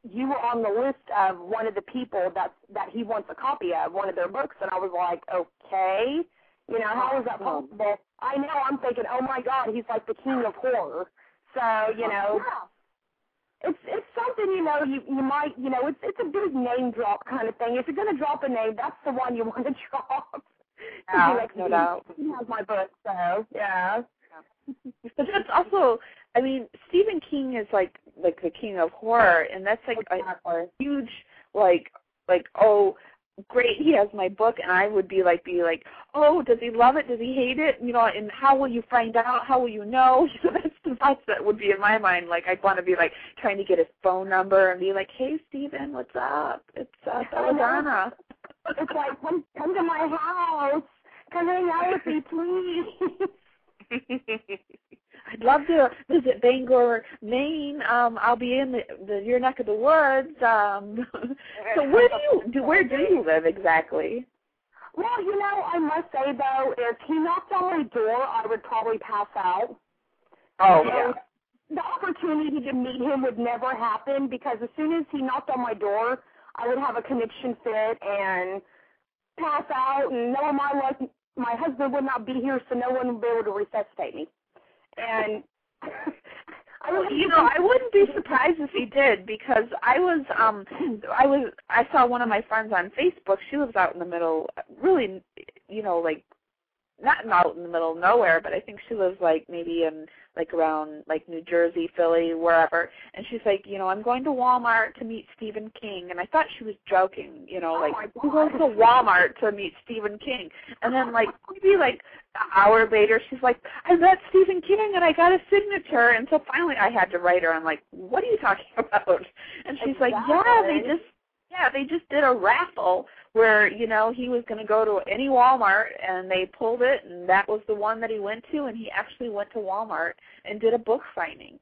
you were on the list of one of the people that that he wants a copy of one of their books." And I was like, "Okay." You know, how is that oh. possible? I know, I'm thinking, oh my god, he's like the king of horror. So, you know, oh, it's it's something you know you you might you know it's it's a big name drop kind of thing. If you're gonna drop a name, that's the one you want to drop. Yeah, He likes no doubt. He has my book, so yeah. But that's also I mean, Stephen King is like like the king of horror, and that's like Exactly. a huge like like oh great he has my book and I would be like be like oh does he love it? Does he hate it? You know and how will you find out? How will you know? Know that's the thoughts that would be in my mind like I'd want to be like trying to get his phone number and be like hey Steven what's up? It's uh It's like, come, come to my house. Come hang out with me, please. I'd love to visit Bangor, Maine. Um, I'll be in the, the your neck of the woods. Um, so where do you do? Where do you live exactly? Well, you know, I must say though, if he knocked on my door, I would probably pass out. Oh And The opportunity to meet him would never happen because as soon as he knocked on my door, I would have a connection fit and pass out, and no my luck, my husband would not be here, so no one would be able to resuscitate me. And I you know, I wouldn't be surprised if he did because I was um I was I saw one of my friends on Facebook. She lives out in the middle, really, you know, like not out in the middle of nowhere, but I think she lives like maybe in like around like New Jersey, Philly, wherever. And she's like, you know, I'm going to Walmart to meet Stephen King, and I thought she was joking, you know, Oh like my who goes to Walmart to meet Stephen King? And then like maybe like an hour later, she's like, I met Stephen King and I got a signature. And so finally, I had to write her. I'm like, what are you talking about? And she's like, yeah, they just yeah, they just did a raffle where you know he was going to go to any Walmart, and they pulled it, and that was the one that he went to, and he actually went to Walmart and did a book signing.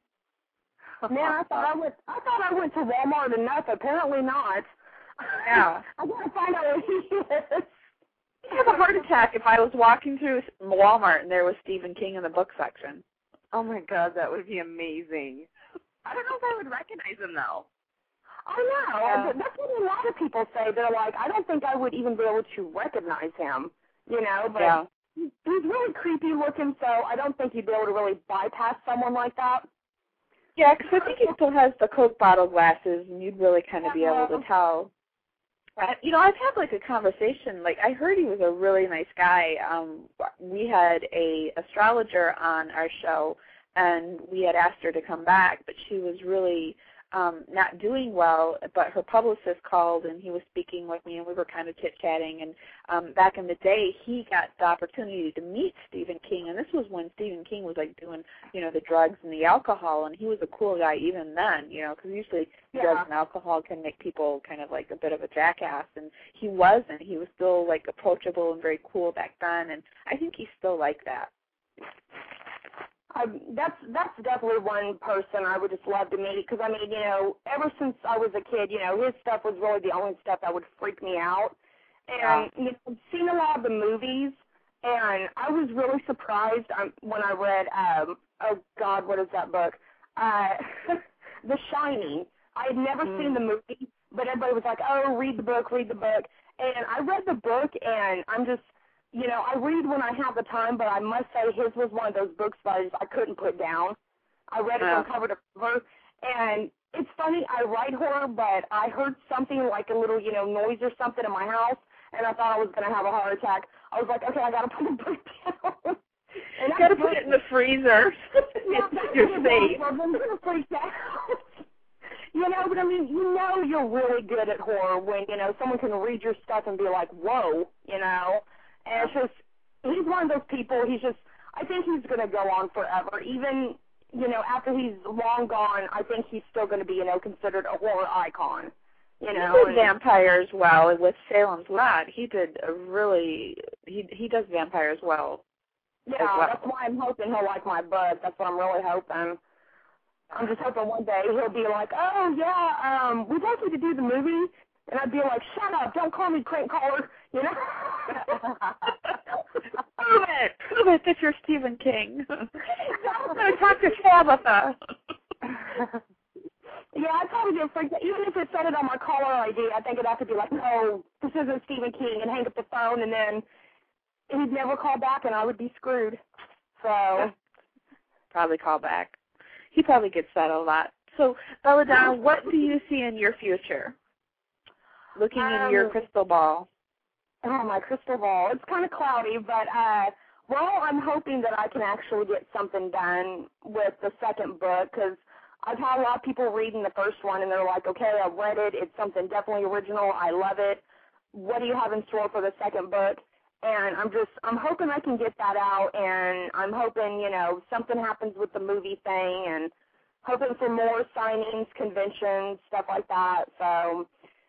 man, I thought I went, I thought I went to Walmart enough. Apparently not. Yeah. I gotta find out where he is. I'd have a heart attack if I was walking through Walmart and there was Stephen King in the book section. Oh my god, that would be amazing. I don't know if I would recognize him though. I know. Yeah. That's what a lot of people say. They're like, I don't think I would even be able to recognize him. You know, but Yeah. he's really creepy looking, so I don't think you'd be able to really bypass someone like that. Yeah, because I think he still has the Coke bottle glasses, and you'd really kind of be able to tell. Uh, you know, I've had like a conversation. Like, I heard he was a really nice guy. Um, we had a astrologer on our show, and we had asked her to come back, but she was really um not doing well but her publicist called and he was speaking with me and we were kind of chit chatting and um back in the day he got the opportunity to meet Stephen King. And this was when Stephen King was like doing you know the drugs and the alcohol. And he was a cool guy even then you know because usually Yeah. drugs and alcohol can make people kind of like a bit of a jackass. And he wasn't. He was still like approachable and very cool back then. And I think he's still like that I, that's that's definitely one person I would just love to meet because I mean, you know, ever since I was a kid, you know, his stuff was really the only stuff that would freak me out. And you know, I've seen a lot of the movies, and I was really surprised um, when I read, um, oh God, what is that book? Uh, The Shining. I had never Mm. seen the movie, but everybody was like, "Oh, read the book, read the book." And I read the book, and I'm just you know, I read when I have the time, but I must say his was one of those books that I, just, I couldn't put down. I read it Yeah. from cover to cover, and it's funny. I write horror, but I heard something like a little, you know, noise or something in my house, and I thought I was going to have a heart attack. I was like, okay, I got to put the book down. and you got to put it in the freezer Yeah, you're safe. I'm gonna freak out. You know, but I mean, you know, you're really good at horror when you know someone can read your stuff and be like, "Whoa," you know. And it's just, he's one of those people. He's just, I think he's gonna go on forever. Even, you know, after he's long gone, I think he's still gonna be, you know, considered a horror icon. You know. he did and- vampires well with Salem's Lot. He did a really he he does vampires well. Yeah, as well. that's why I'm hoping he'll like my book. That's what I'm really hoping. I'm just hoping one day he'll be like, oh yeah, um, we'd like you to do the movie, and I'd be like, shut up, don't call me crank caller, you know. Prove it, prove it that you're Stephen King. I'm gonna talk to Tabitha. yeah, I'd probably get freaked out. Even if it said it on my caller ID, I think it'd have to be like, no, this isn't Stephen King, and hang up the phone, and then he'd never call back, and I would be screwed. So. Probably call back. He probably gets that a lot. So, Belladonna, what do you see in your future? Looking in your Um, crystal ball. Oh, my crystal ball. It's kind of cloudy, but uh, well, I'm hoping that I can actually get something done with the second book because I've had a lot of people reading the first one and they're like, okay, I've read it. It's something definitely original. I love it. What do you have in store for the second book? And I'm just, I'm hoping I can get that out and I'm hoping, you know, something happens with the movie thing and hoping for more signings, conventions, stuff like that. So,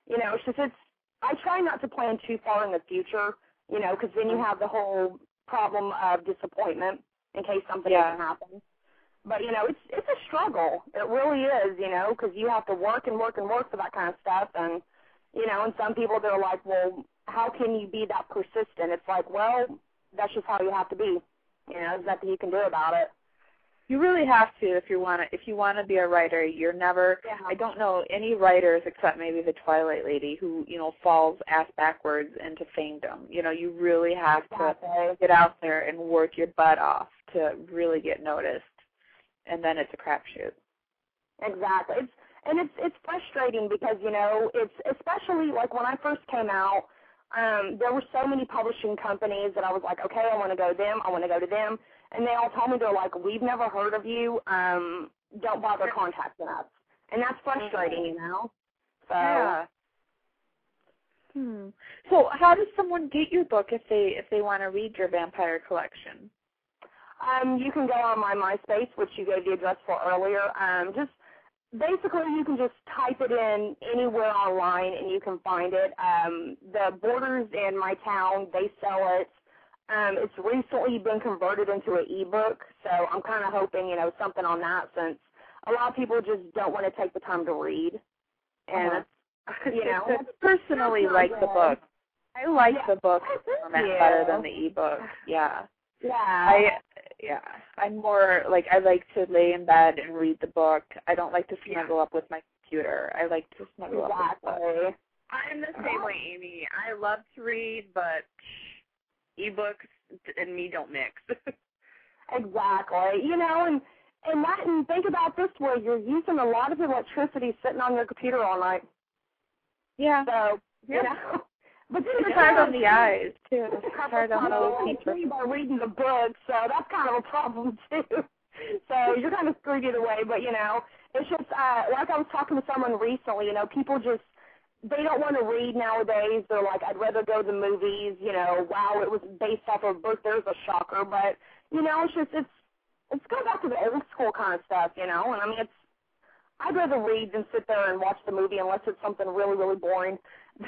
you know, it's just, it's, I try not to plan too far in the future, you know, because then you mm-hmm. have the whole problem of disappointment in case something Yeah. doesn't happen. But you know, it's it's a struggle. It really is, you know, because you have to work and work and work for that kind of stuff. And you know, and some people they're like, well, how can you be that persistent? It's like, well, that's just how you have to be. You know, there's nothing you can do about it. You really have to if you want to. If you want to be a writer, you're never. Yeah. I don't know any writers except maybe the Twilight Lady who you know falls ass backwards into famedom. You know, you really have to get out there and work your butt off to really get noticed, and then it's a crapshoot. Exactly. It's and it's it's frustrating because you know it's especially like when I first came out, um, there were so many publishing companies that I was like, okay, I want to go to them, I want to go to them, and they all told me they're like, we've never heard of you, um, don't bother contacting us, and that's frustrating, you know. So Hmm. So, how does someone get your book if they if they want to read your vampire collection? Um, you can go on my MySpace, which you gave the address for earlier. Um, just basically, you can just type it in anywhere online, and you can find it. Um, the Borders in my town, they sell it. Um, it's recently been converted into an ebook, so I'm kind of hoping, you know, something on that since a lot of people just don't want to take the time to read, and Uh-huh. you know, I personally like the book. I like Yeah. the book format you. better than the ebook. Yeah. yeah, I yeah. I'm more like I like to lay in bed and read the book. I don't like to snuggle up with my computer. I like to snuggle up with the book. exactly. I'm the same way, Amy. I love to read, but ebooks and me don't mix. Exactly. You know, and and that and think about this way, you're using a lot of electricity sitting on your computer all night. Yeah. So Yeah. you know. But then It's it's hard on the eyes too. It's It's hard on the little people. by reading the book, so that's kind of a problem too. So you're kind of screwed either way, but you know, it's just uh like I was talking to someone recently, you know, people just they don't want to read nowadays. They're like, I'd rather go to the movies, you know, wow, it was based off of a book, there's a shocker, but you know, it's just it's it's go back to the old school kind of stuff, you know, and I mean it's I'd rather read than sit there and watch the movie unless it's something really, really boring.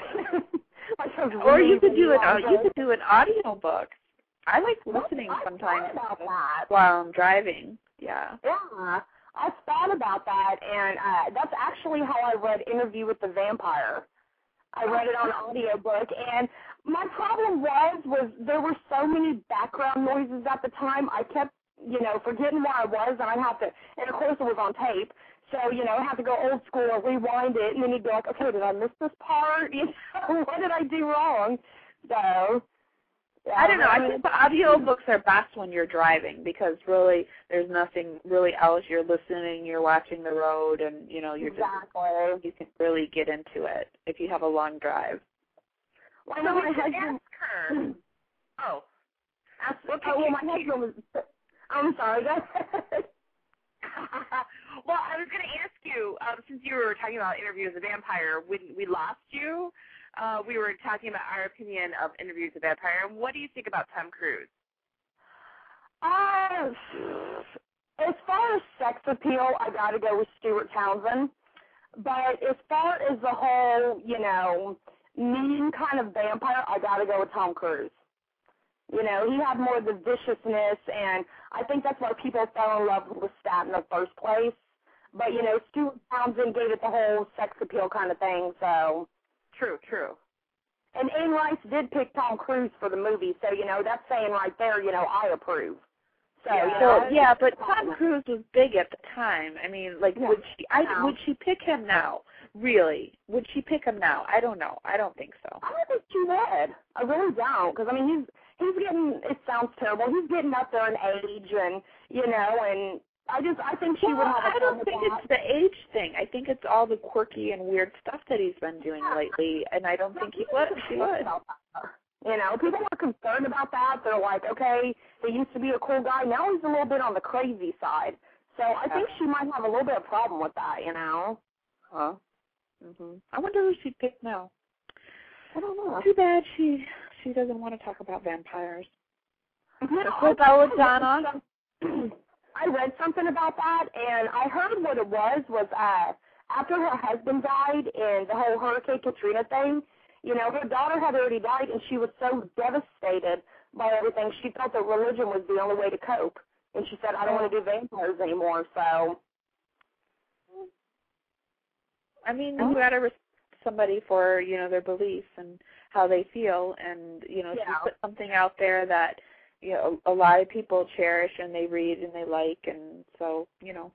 like Or you could do an uh, you could do an audio book. I like listening I sometimes about that. while I'm driving. Yeah. Yeah, I thought about that, and uh, that's actually how I read Interview with the Vampire. I read it on audiobook, and my problem was was there were so many background noises at the time. I kept, you know, forgetting where I was, and I'd have to, and of course it was on tape. So, you know, I had to go old school rewind it, and then you'd be like, okay, did I miss this part? You know, what did I do wrong? So, yeah, I don't know. I think the audio books are best when you're driving because really there's nothing really else. You're listening, you're watching the road, and you know you're exactly. just you can really get into it if you have a long drive. Well, I so my we should husband. ask her. Oh, Ask, Well, oh, well, my husband was. I'm sorry. Go well, I was going to ask you, um, since you were talking about Interview with a Vampire, when we lost you, uh, we were talking about our opinion of Interview with Vampire. And what do you think about Tom Cruise? Uh, as far as sex appeal, I got to go with Stuart Townsend. But as far as the whole, you know, mean kind of vampire, I got to go with Tom Cruise. You know, he had more of the viciousness, and I think that's why people fell in love with Lestat in the first place. But you know, Stuart Townsend gave it the whole sex appeal kind of thing. So, True, true. and Anne Rice did pick Tom Cruise for the movie, so you know that's saying right there, you know, I approve. So, Yeah. you So yeah, but Tom Cruise was big at the time. I mean, like, Yeah. would she? I Now. would she pick him now? Really? Would she pick him now? I don't know. I don't think so. I don't think she would. I really don't, because I mean, he's he's getting. It sounds terrible. He's getting up there in age, and you know, and I just I think she would Well, have. a I don't think that. it's the age thing. I think it's all the quirky and weird stuff that he's been doing Yeah. lately, and I don't think he would. She would. You know, people are concerned about that. They're like, okay, he used to be a cool guy. Now he's a little bit on the crazy side. So I think she might have a little bit of problem with that, you know. Huh. Mhm. I wonder who she'd pick now. I don't know. Too bad she she doesn't want to talk about vampires. Know, So Belladonna. I read something about that, and I heard what it was was uh after her husband died in the whole Hurricane Katrina thing. You know, her daughter had already died, and she was so devastated by everything. She felt that religion was the only way to cope, and she said, "I don't want to do vampires anymore." So, I mean, you gotta respect somebody for you know their beliefs and how they feel, and you know, if you put something out there that you know a lot of people cherish and they read and they like, and so you know,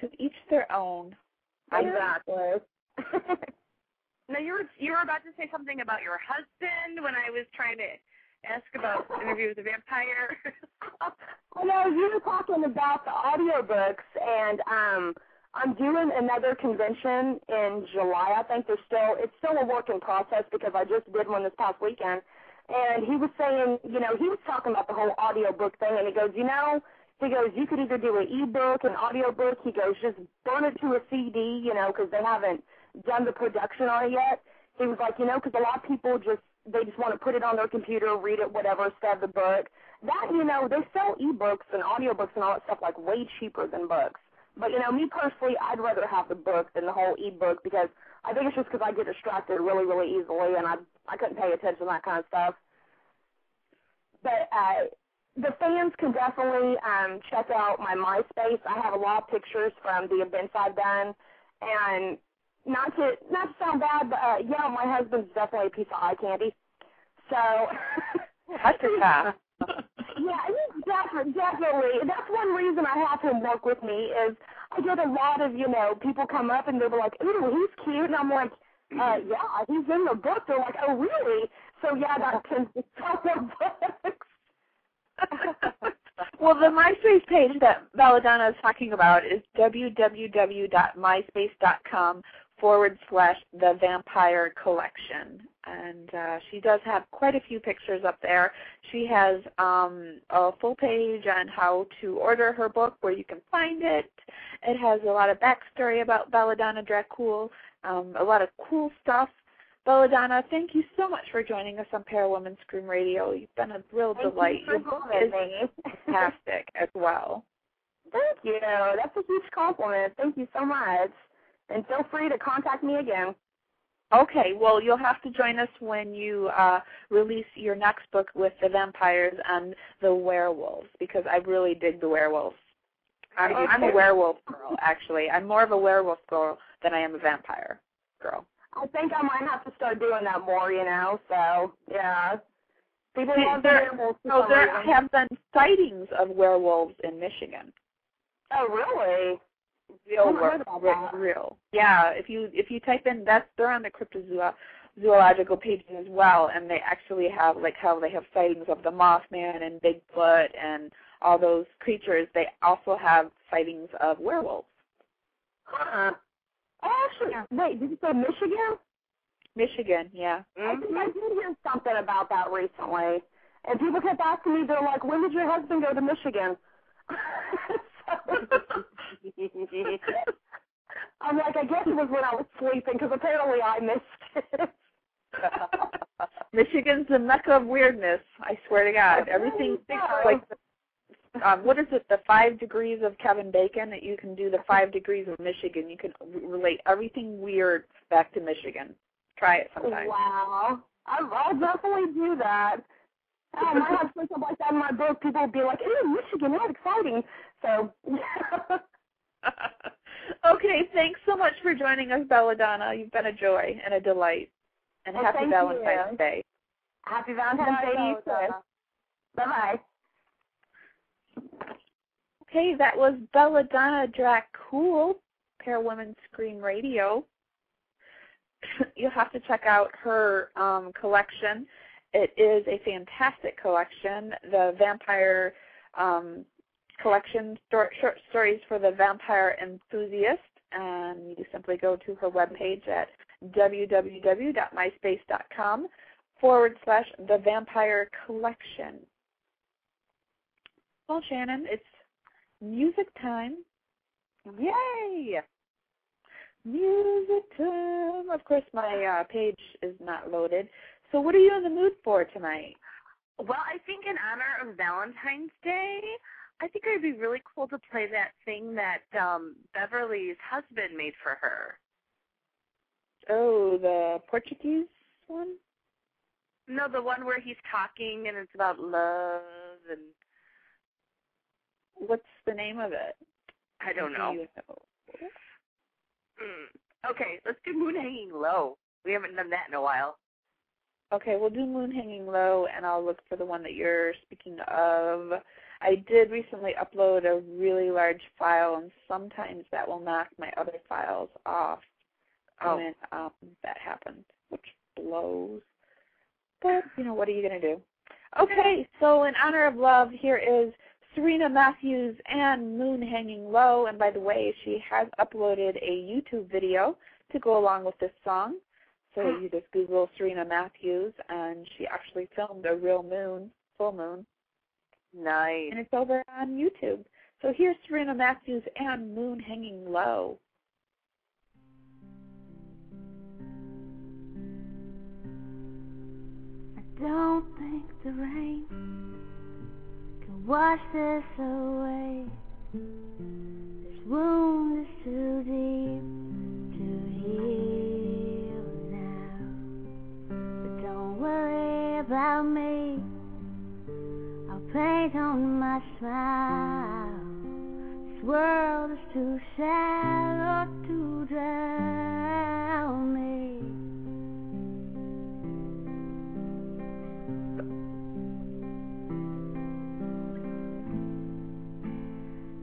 to each their own. exactly. now you were you were about to say something about your husband when I was trying to ask about interview with a vampire. I know you were talking about the audiobooks, and um, I'm doing another convention in July. I think there's still it's still a work in process because I just did one this past weekend. And he was saying, you know, he was talking about the whole audiobook thing, and he goes, you know, he goes, you could either do an ebook, an audiobook. He goes, just burn it to a CD, you know, because they haven't done the production on it yet. He was like, you know, because a lot of people just they just want to put it on their computer, read it, whatever, instead of the book. That you know, they sell ebooks and audiobooks and all that stuff like way cheaper than books. But you know, me personally, I'd rather have the book than the whole ebook because I think it's just because I get distracted really, really easily, and I I couldn't pay attention to that kind of stuff. But uh, the fans can definitely um, check out my MySpace. I have a lot of pictures from the events I've done, and not to not to sound bad, but uh, yeah, my husband's definitely a piece of eye candy. So That's a pass. yeah, definitely definitely. That's one reason I have him work with me is I get a lot of you know people come up and they're like, ooh, he's cute, and I'm like, uh, yeah, he's in the book. They're like, oh, really? So yeah, that tends to sell books. well, the MySpace page that Belladonna is talking about is www.myspace.com forward slash the vampire collection. And uh, she does have quite a few pictures up there. She has um, a full page on how to order her book, where you can find it. It has a lot of backstory about Belladonna Dracul, um, a lot of cool stuff. Belladonna, thank you so much for joining us on Parawoman Scream Radio. You've been a real Thank delight. you Your for book having is me. fantastic as well. Thank you. That's a huge compliment. Thank you so much. And feel free to contact me again. Okay, well, you'll have to join us when you uh, release your next book with the vampires and the werewolves because I really dig the werewolves. I'm, I'm a werewolf girl, actually. I'm more of a werewolf girl than I am a vampire girl. I think I might have to start doing that more, you know. So yeah, people See, love there- werewolves. So there reason. have been sightings of werewolves in Michigan. Oh really? Real, I haven't were- heard about re- that. real. Yeah, if you if you type in that's they're on the cryptozoological pages as well, and they actually have like how they have sightings of the Mothman and Bigfoot and all those creatures. They also have sightings of werewolves. Huh. Oh, actually, wait. Did you say Michigan? Michigan, yeah. I think I did hear something about that recently. And people kept asking me, they're like, when did your husband go to Michigan? I'm like, I guess it was when I was sleeping because apparently I missed it. Michigan's the mecca of weirdness. I swear to God, everything like um, what is it? The five degrees of Kevin Bacon. That you can do the five degrees of Michigan. You can relate everything weird back to Michigan. Try it sometime. Wow. I'll, I'll definitely do that. Oh, might have something like that in my book. People will be like, "Ew, Michigan, that's exciting." So, okay, thanks so much for joining us, Belladonna. You've been a joy and a delight. And Well, happy Valentine's you. Day. Happy Valentine's Day to you too. Bye bye. Okay, that was Belladonna Dracul, Pair Women Scream Radio. You'll have to check out her um, collection. It is a fantastic collection. The vampire um, collection, short, short stories for the vampire enthusiast. And you simply go to her webpage at www.myspace.com forward slash the vampire collection. Well, Shannon, it's music time. Yay! Music time. Of course, my uh, page is not loaded. So, what are you in the mood for tonight? Well, I think in honor of Valentine's Day, I think it'd be really cool to play that thing that um Beverly's husband made for her. Oh, the Portuguese one? No, the one where he's talking and it's about love and What's the name of it? I don't Do know. you know? Mm. Okay, let's do Moon Hanging Low. We haven't done that in a while. Okay, we'll do Moon Hanging Low, and I'll look for the one that you're speaking of. I did recently upload a really large file, and sometimes that will knock my other files off Oh. when um, that happens, which blows. But, you know, what are you going to do? Okay, so in honor of love, here is Serena Matthews and Moon Hanging Low. And by the way, she has uploaded a YouTube video to go along with this song. So you just Google Serena Matthews, and she actually filmed a real moon, full moon, Nice. and it's over on YouTube. So here's Serena Matthews and Moon Hanging Low. I don't think the rain can wash this away. This wound is too deep to heal now. But don't worry about me. Paint on my smile. This world is too shallow to drown me.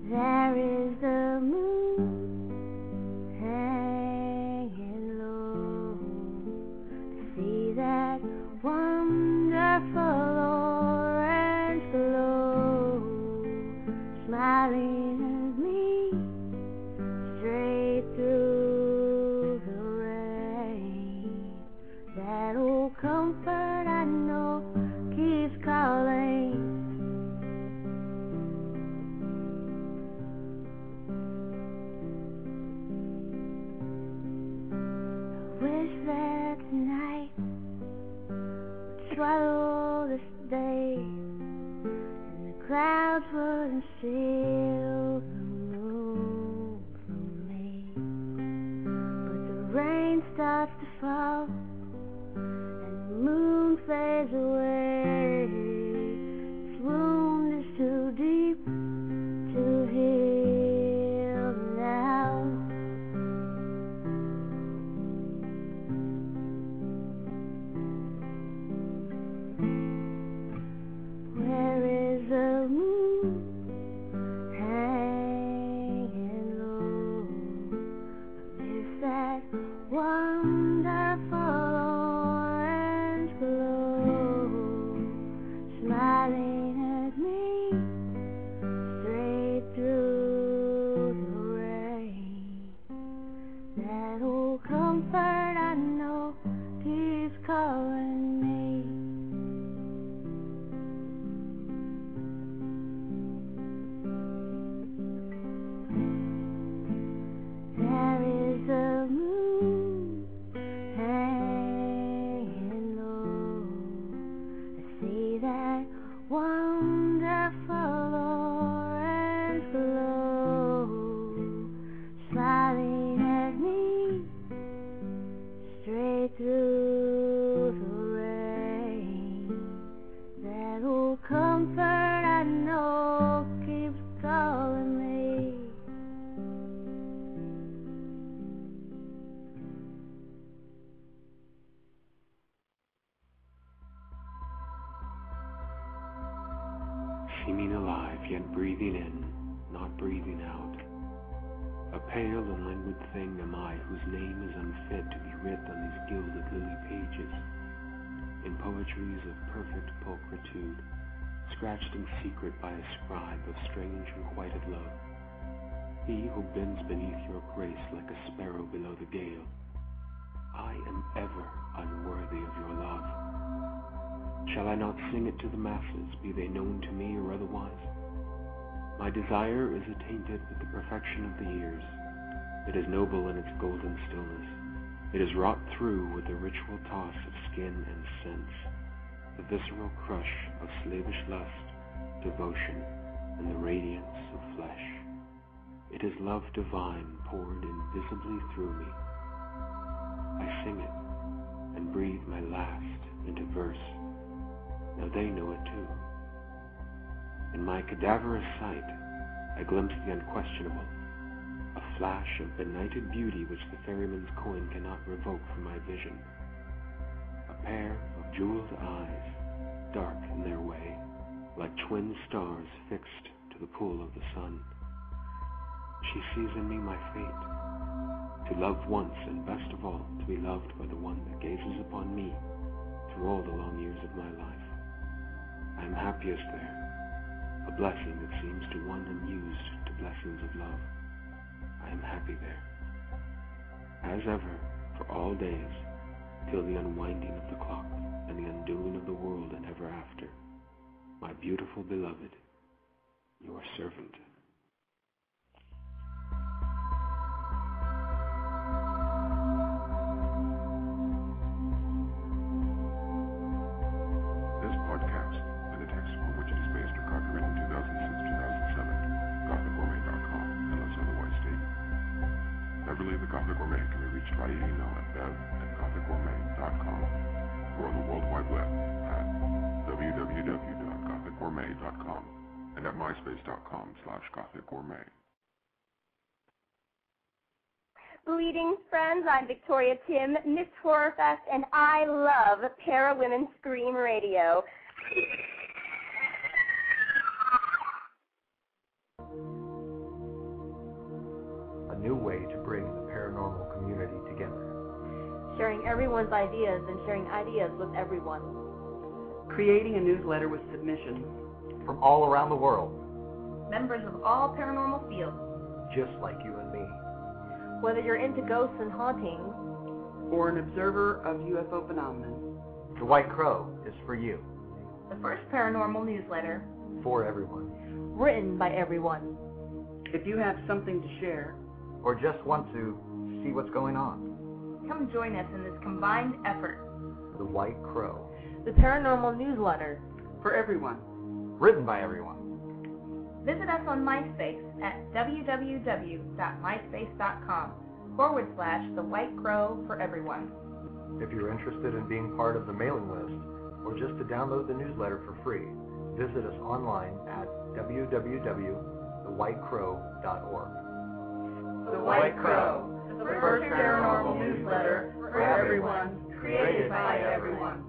There is the moon hanging low. See that wonderful swallow this day and the clouds wouldn't steal wonderful requited love. He who bends beneath your grace like a sparrow below the gale. I am ever unworthy of your love. Shall I not sing it to the masses, be they known to me or otherwise? My desire is attainted with the perfection of the years. It is noble in its golden stillness. It is wrought through with the ritual toss of skin and sense, the visceral crush of slavish lust, devotion, and the radiance of flesh. It is love divine poured invisibly through me. I sing it and breathe my last into verse. Now they know it too. In my cadaverous sight, I glimpse the unquestionable, a flash of benighted beauty which the ferryman's coin cannot revoke from my vision. A pair of jeweled eyes, dark in their way, like twin stars fixed the pool of the sun. She sees in me my fate, to love once and best of all to be loved by the one that gazes upon me through all the long years of my life. I am happiest there, a blessing that seems to one unused to blessings of love. I am happy there. As ever, for all days, till the unwinding of the clock and the undoing of the world and ever after, my beautiful beloved, your servant. Friends. I'm Victoria Tim, Miss Horrorfest, and I love Para Women Scream Radio. a new way to bring the paranormal community together. sharing everyone's ideas and sharing ideas with everyone. Creating a newsletter with submissions. From all around the world, Members of all paranormal fields, just like you and me. Whether you're into ghosts and hauntings, Or an observer of UFO phenomena. The White Crow is for you, the first paranormal newsletter for everyone, written by everyone. If you have something to share, or just want to see what's going on. Come join us in this combined effort. The White Crow, The paranormal newsletter. for everyone. written by everyone. Visit us on MySpace at www.myspace.com forward slash the white crow for everyone. If you're interested in being part of the mailing list, or just to download the newsletter for free, visit us online at www.thewhitecrow.org. The White Crow, the first paranormal newsletter for everyone, created by everyone.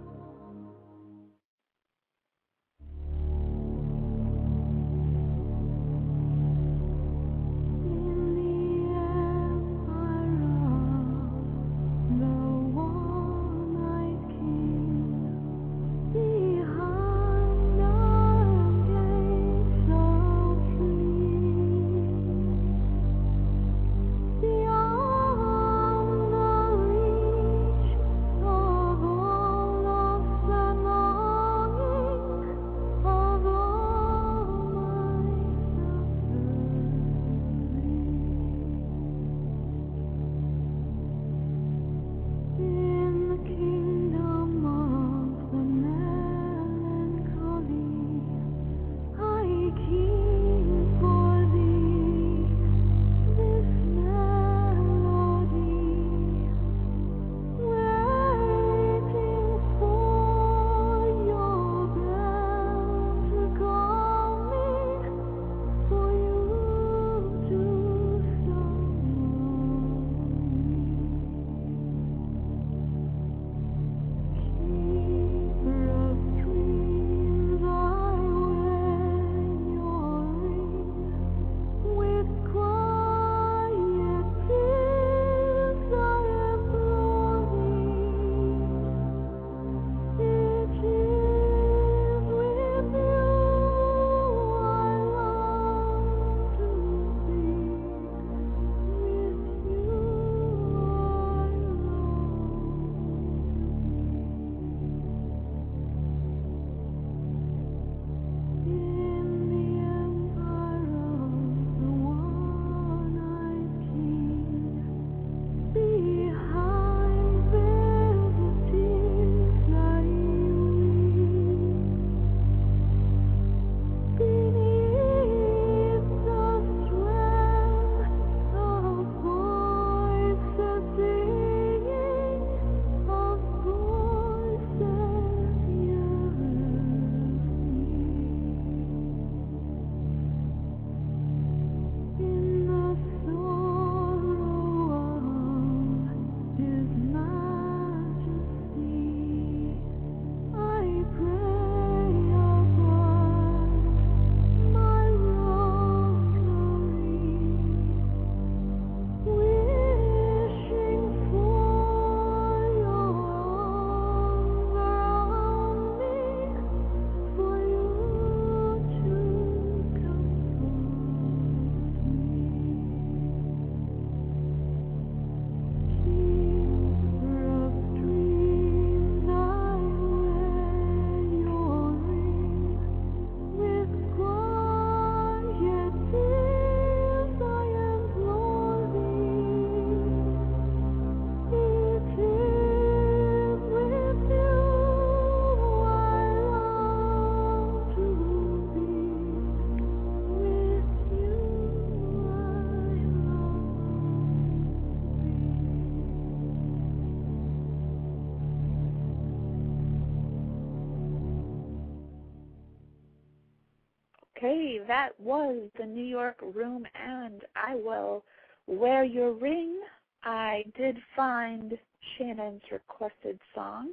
That was the New York Room and I Will Wear Your Ring. I did find Shannon's requested song.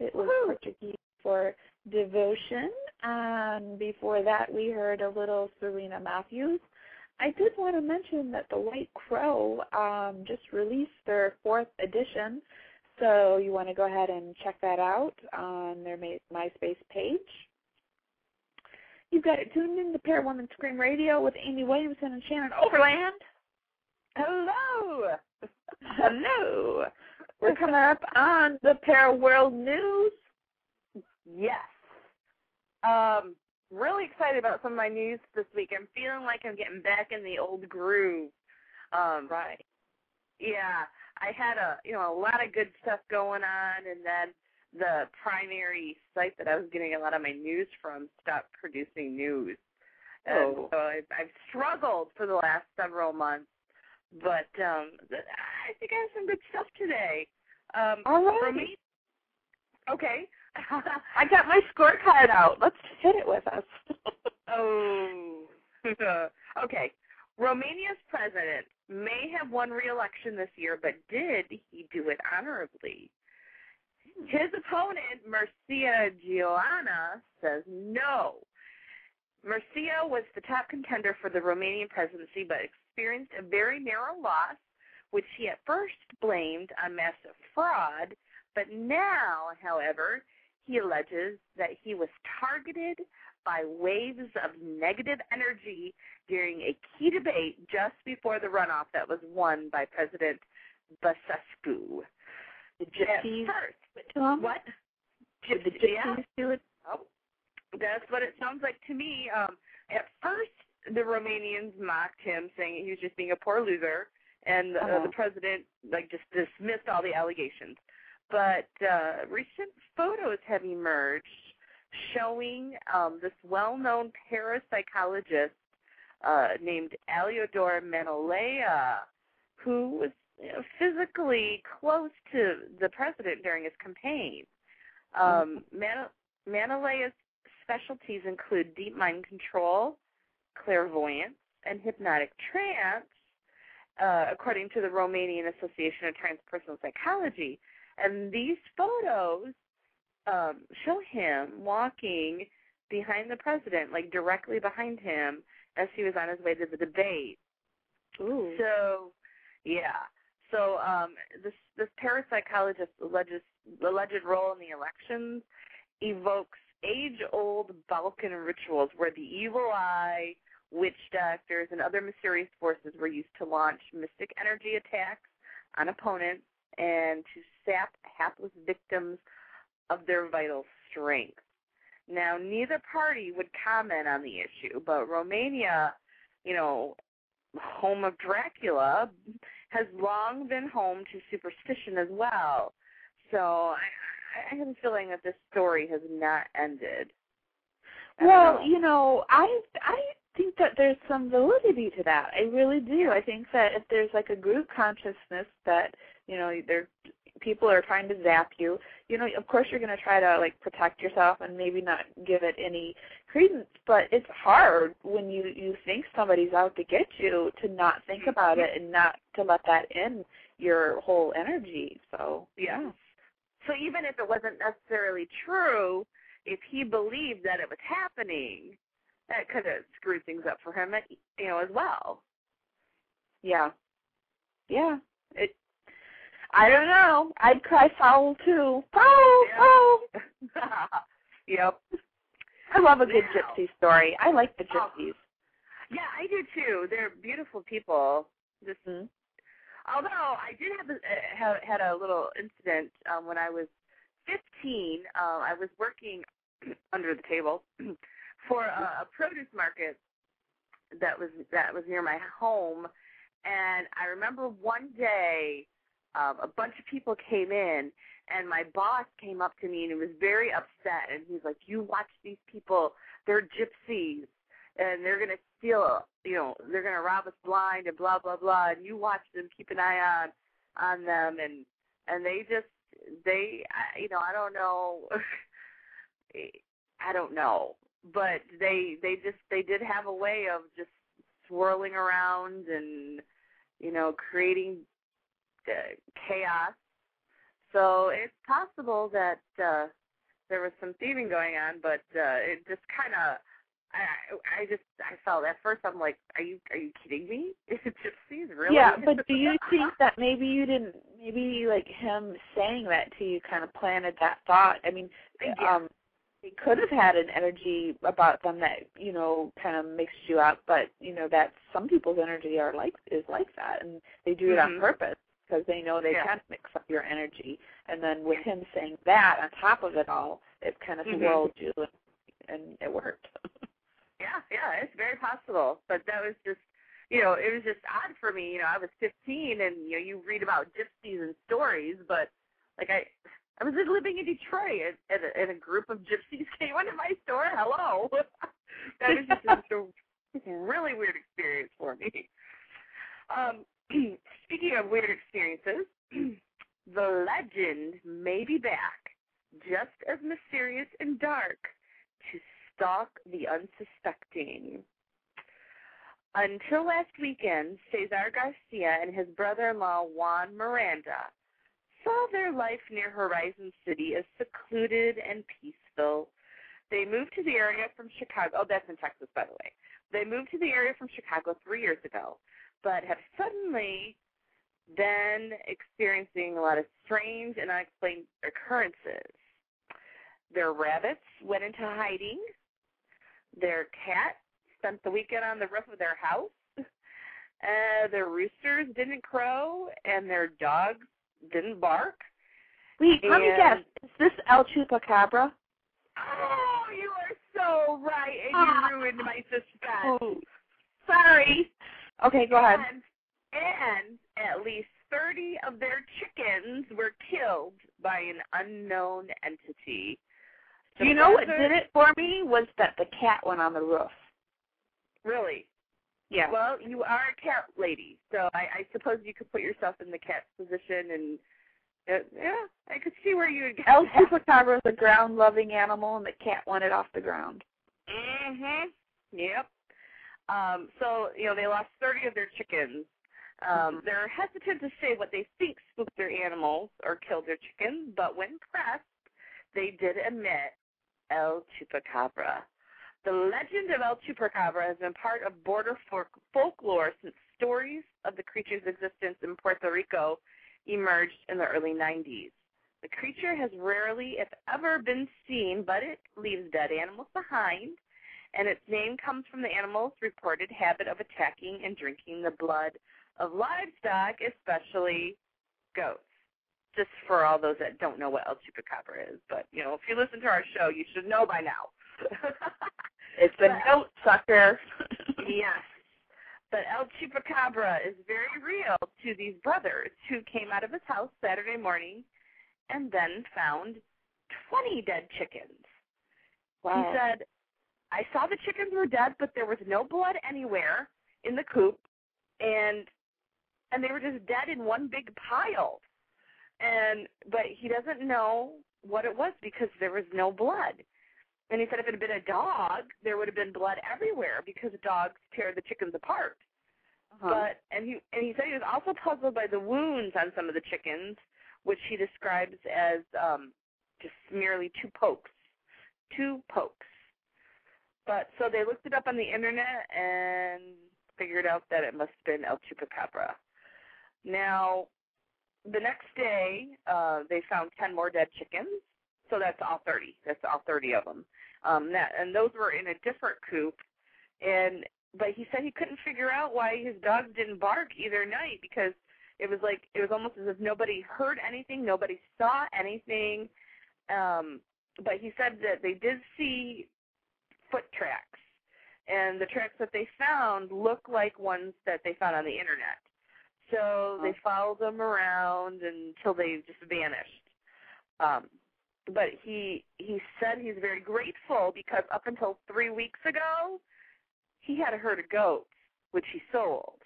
It was Woohoo. Portuguese for Devotion. And before that, we heard a little Serena Matthews. I did want to mention that the White Crow um, just released their fourth edition. So you want to go ahead and check that out on their MySpace page. You've got it tuned in to Para Women Scream Radio with Amy Williamson and Shannon Overland. Hello. Hello. We're coming up on the ParaWorld News. Yes. Um, really excited about some of my news this week. I'm feeling like I'm getting back in the old groove. Um, right. Yeah, I had a you know a lot of good stuff going on, and then the primary site that I was getting a lot of my news from stopped producing news. And Oh. so I've, I've struggled for the last several months, but um, I think I have some good stuff today. Um, All right. For me, okay. I got my scorecard out. Let's hit it with us. Oh. okay. Romania's president may have won re-election this year, but did he do it honorably? His opponent, Mircea Geoana, says no. Mircea was the top contender for the Romanian presidency, but experienced a very narrow loss, which he at first blamed on massive fraud. But now, however, he alleges that he was targeted by waves of negative energy during a key debate just before the runoff that was won by President Basescu. The At gypsies first, to what? Did the Yeah. do it? Oh, that's what it sounds like to me. Um, at first, the Romanians mocked him, saying he was just being a poor loser, and uh, Uh-huh. the president like just dismissed all the allegations. But uh, recent photos have emerged showing um, this well-known parapsychologist uh, named Aliodor Manolea, who was physically close to the president during his campaign. Um, Man- Manolea's specialties include deep mind control, clairvoyance, and hypnotic trance, uh, according to the Romanian Association of Transpersonal Psychology. And these photos um, show him walking behind the president, like directly behind him, as he was on his way to the debate. Ooh. So, yeah. So um, this this parapsychologist's alleged alleged role in the elections evokes age-old Balkan rituals where the evil eye, witch doctors, and other mysterious forces were used to launch mystic energy attacks on opponents and to sap hapless victims of their vital strength. Now, neither party would comment on the issue, but Romania, you know, home of Dracula, has long been home to superstition as well. So I, I have a feeling that this story has not ended. Well, know. you know, I I think that there's some validity to that. I really do. I think that if there's like a group consciousness that you know there people are trying to zap you, you know, of course you're going to try to like protect yourself and maybe not give it any credence. But it's hard when you you think somebody's out to get you to not think mm-hmm. about it and not to let that in your whole energy. So Yeah. So even if it wasn't necessarily true, if he believed that it was happening, that could have screwed things up for him, eh, you know, as well. Yeah. Yeah. It I don't know. I'd cry foul too. Foul, foul. yep. I love a good Now. gypsy story. I like the Oh. gypsies. Yeah, I do too. They're beautiful people. Just Mm-hmm. although I did have a, uh, have had a little incident um, when I was 15. Uh, I was working under the table for a, a produce market that was that was near my home, and I remember one day um, a bunch of people came in, and my boss came up to me and he was very upset, and he's like, "You watch these people? They're gypsies." and they're gonna steal you know they're gonna rob us blind and blah blah blah and you watch them keep an eye on on them and and they just they you know i don't know i don't know but they they just they did have a way of just swirling around and you know creating uh, chaos. So it's possible that uh, there was some thieving going on, but uh, it just kind of. I I just I felt at first I'm like, are you are you kidding me? Gypsies really? Yeah, but do you think that maybe you didn't maybe like him saying that to you kind of planted that thought? I mean, Yeah. um he could have had an energy about them that you know kind of mixed you up, but you know that some people's energy are like is like that, and they do it on Mhm. purpose because they know they Yeah. can mix up your energy. And then with him saying that on top of it all, it kind of Mhm. swirled you, and, and it worked. Yeah, yeah, it's very possible. But that was just, you know, it was just odd for me. You know, I was 15, and you know, you read about gypsies and stories, but like I, I was living in Detroit, and, and, a, and a group of gypsies came into my store. Hello, that was just a really weird experience for me. Um, speaking of weird experiences, the legend may be back, just as mysterious and dark, to stalk the unsuspecting. Until last weekend, Cesar Garcia and his brother-in-law Juan Miranda saw their life near Horizon City as secluded and peaceful. They moved to the area from Chicago. Oh, that's in Texas, by the way. They moved to the area from Chicago three years ago, but have suddenly been experiencing a lot of strange and unexplained occurrences. Their rabbits went into hiding. Their cat spent the weekend on the roof of their house. Uh, their roosters didn't crow, and their dogs didn't bark. Wait, let me guess. Is this El Chupacabra? Oh, you are so right, and Ah. you ruined my suspense. Oh, sorry. Okay, go ahead. And, and at least 30 of their chickens were killed by an unknown entity. Do you know what did it for me? Was that the cat went on the roof. Really? Yeah. Well, you are a cat lady, so I, I suppose you could put yourself in the cat's position, and uh, yeah, I could see where you would get El. Chupacabra is a ground-loving animal, and the cat wanted off the ground. Mhm. Yep. Um, so you know they lost 30 of their chickens. Um, they're hesitant to say what they think spooked their animals or killed their chickens, but when pressed, they did admit El Chupacabra. The legend of El Chupacabra has been part of border folk- folklore since stories of the creature's existence in Puerto Rico emerged in the early 90s. The creature has rarely, if ever, been seen, but it leaves dead animals behind, and its name comes from the animal's reported habit of attacking and drinking the blood of livestock, especially goats. Just for all those that don't know what El Chupacabra is, but you know, if you listen to our show, you should know by now. It's a goat sucker. yes. But El Chupacabra is very real to these brothers who came out of his house Saturday morning and then found 20 dead chickens. Wow. He said, I saw the chickens were dead, but there was no blood anywhere in the coop, and and they were just dead in one big pile. And but he doesn't know what it was because there was no blood. And he said if it had been a dog, there would have been blood everywhere because dogs tear the chickens apart. Uh-huh. But and he and he said he was also puzzled by the wounds on some of the chickens, which he describes as um just merely two pokes. Two pokes. But so they looked it up on the internet and figured out that it must have been El Chupacabra. Now, the next day, uh, they found 10 more dead chickens. So that's all 30. That's all 30 of them. Um, that, and those were in a different coop. And but he said he couldn't figure out why his dogs didn't bark either night because it was like it was almost as if nobody heard anything, nobody saw anything. Um, but he said that they did see foot tracks, and the tracks that they found look like ones that they found on the internet. So they followed them around until they just vanished. Um, but he he said he's very grateful because up until three weeks ago, he had a herd of goats which he sold.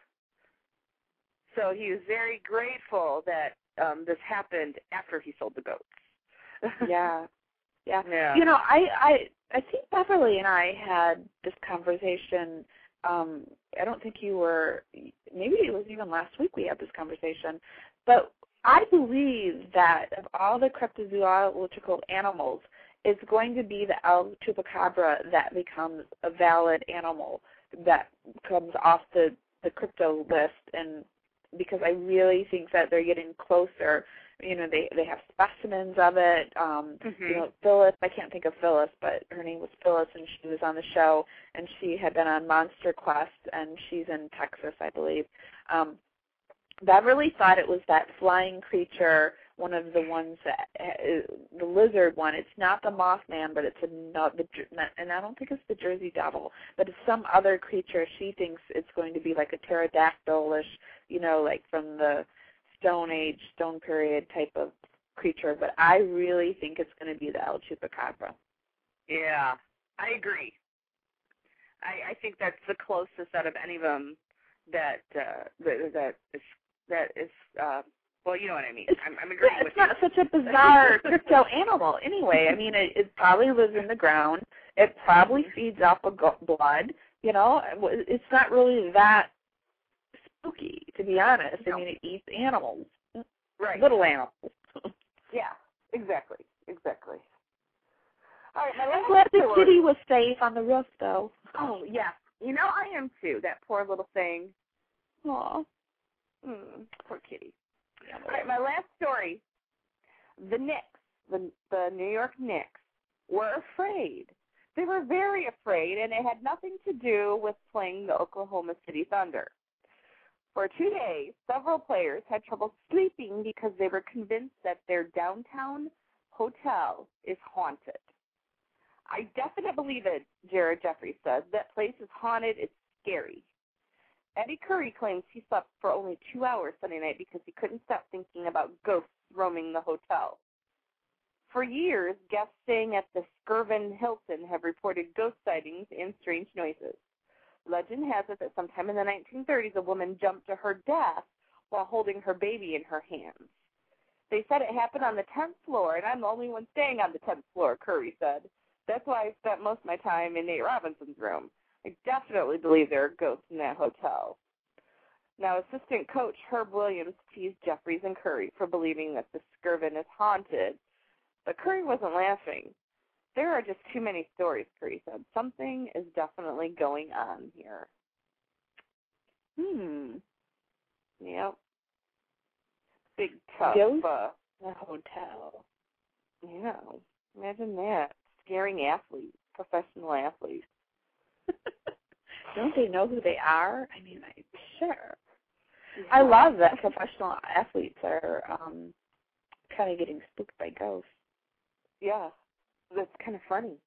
So he was very grateful that um, this happened after he sold the goats. yeah. Yeah. Yeah. You know, I I I think Beverly and I had this conversation. Um, I don't think you were. Maybe it was even last week we had this conversation. But I believe that of all the cryptozoological animals, it's going to be the El chupacabra that becomes a valid animal that comes off the the crypto list, and because I really think that they're getting closer you know they they have specimens of it. Um Mhm. you know phyllis i can't think of phyllis but her name was phyllis and she was on the show and she had been on monster quest and she's in texas i believe. Um beverly thought it was that flying creature one of the ones that uh, the lizard one. It's not the mothman but it's another the and i don't think it's the jersey devil but it's some other creature. She thinks it's going to be like a pterodactylish you know like from the Stone Age, Stone Period type of creature, but I really think it's going to be the El Chupacabra. Yeah, I agree. I, I think that's the closest out of any of them that uh, that that is that is uh, well, you know what I mean. I'm, I'm agreeing Yeah, with it's not such a bizarre crypto animal anyway. I mean, it, it probably lives in the ground. It probably feeds off of go- blood. You know, it's not really that spooky, to be honest. I mean, it eats animals, Right. little animals. Yeah, exactly, exactly. All right, my I'm last glad the story- kitty was safe on the roof, though. Oh yeah, you know I am too. That poor little thing. Aw. Mm, poor kitty. All right, my last story. The Knicks, the the New York Knicks, were afraid. They were very afraid, and it had nothing to do with playing the Oklahoma City Thunder. For two days, several players had trouble sleeping because they were convinced that their downtown hotel is haunted. I definitely believe it, Jared Jeffries said. That place is haunted. It's scary. Eddie Curry claims he slept for only two hours Sunday night because he couldn't stop thinking about ghosts roaming the hotel. For years, guests staying at the Skirvin Hilton have reported ghost sightings and strange noises. Legend has it that sometime in the 1930s, a woman jumped to her death while holding her baby in her hands. They said it happened on the 10th floor, and I'm the only one staying on the 10th floor, Curry said. That's why I spent most of my time in Nate Robinson's room. I definitely believe there are ghosts in that hotel. Now, assistant coach Herb Williams teased Jeffries and Curry for believing that the Skirvin is haunted, but Curry wasn't laughing. There are just too many stories, said. Something is definitely going on here. Hmm. Yep. Big tough. Ghost? Uh, hotel. yeah. Imagine that. Scaring athletes, professional athletes. Don't they know who they are? I mean, I sure. I love that professional athletes are um kind of getting spooked by ghosts. Yeah. That's kind of funny.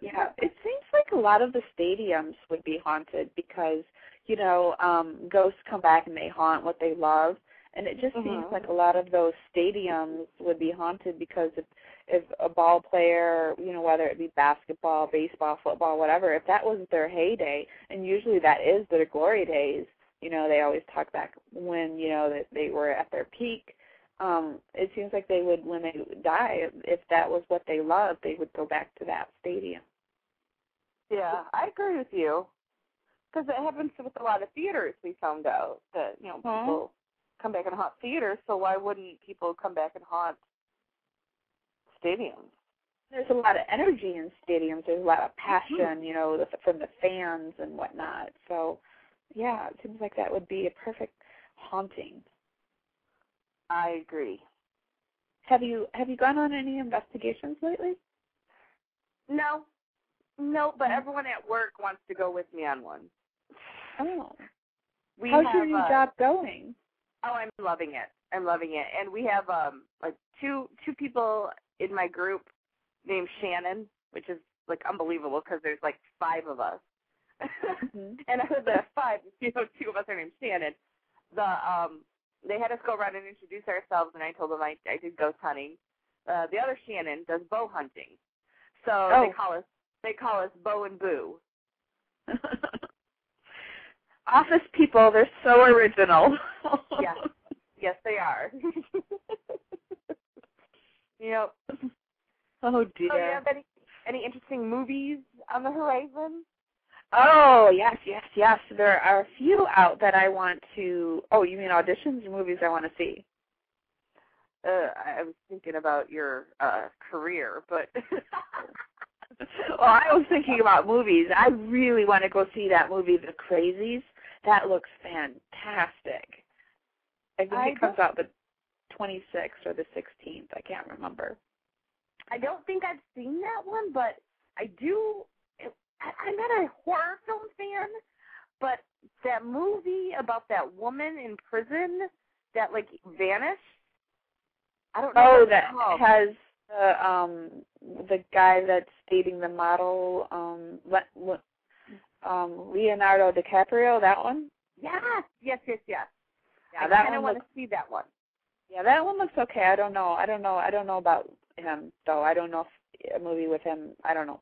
Yeah, it seems like a lot of the stadiums would be haunted because you know um ghosts come back and they haunt what they love, and it just seems Mhm. like a lot of those stadiums would be haunted because if if a ball player, you know, whether it be basketball, baseball, football, whatever, if that was their heyday, and usually that is their glory days, you know, they always talk back when you know that they were at their peak. Um, it seems like they would, when they die, if that was what they loved, they would go back to that stadium. Yeah, I agree with you. Because it happens with a lot of theaters. We found out that you know Mhm. people come back and haunt theaters. So why wouldn't people come back and haunt stadiums? There's a lot of energy in stadiums. There's a lot of passion, you know, from the fans and whatnot. So, yeah, it seems like that would be a perfect haunting. I agree. Have you have you gone on any investigations lately? No, no, but everyone at work wants to go with me on one. Oh, We how's have, your new uh, job going? Oh, I'm loving it. I'm loving it. And we have um like two two people in my group named Shannon, which is like unbelievable because there's like five of us. Mhm. and out of the five, you know, two of us are named Shannon. The um had us go around and introduce ourselves and I told them I I did ghost hunting. Uh the other Shannon does bow hunting. So Oh. they call us they call us Bow and Boo. Office people, they're so original. Yes. Yes they are. yep. Oh So you have any any interesting movies on the horizon? Oh yes, yes, yes. There are a few out that I want to. Oh, you mean auditions, or movies I want to see? Uh, I was thinking about your uh career, but well, I was thinking about movies. I really want to go see that movie, The Crazies. That looks fantastic. I think I it comes out the 26th or the 16th. I can't remember. I don't think I've seen that one, but I do. I, I'm not a horror film fan, but that movie about that woman in prison that like vanished. I don't know. Oh, that called. has the um the guy that's dating the model um Le- Le- um Leonardo DiCaprio. That one. Yes, yes, yes, yes. Yeah, I that kind of want to see that one. Yeah, that one looks okay. I don't know. I don't know. I don't know about him though. I don't know if a movie with him. I don't know.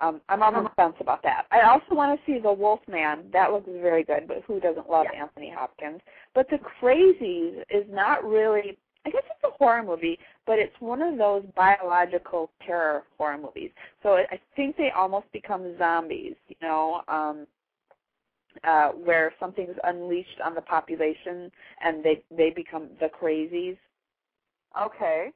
Um, I'm on the fence about that. I also want to see The Wolf Man. That looks very good, but who doesn't love Yeah. Anthony Hopkins? But The Crazies is not really. I guess it's a horror movie, but it's one of those biological terror horror movies. So I I think they almost become zombies. You know, um, uh, where something's unleashed on the population and they they become the crazies Okay.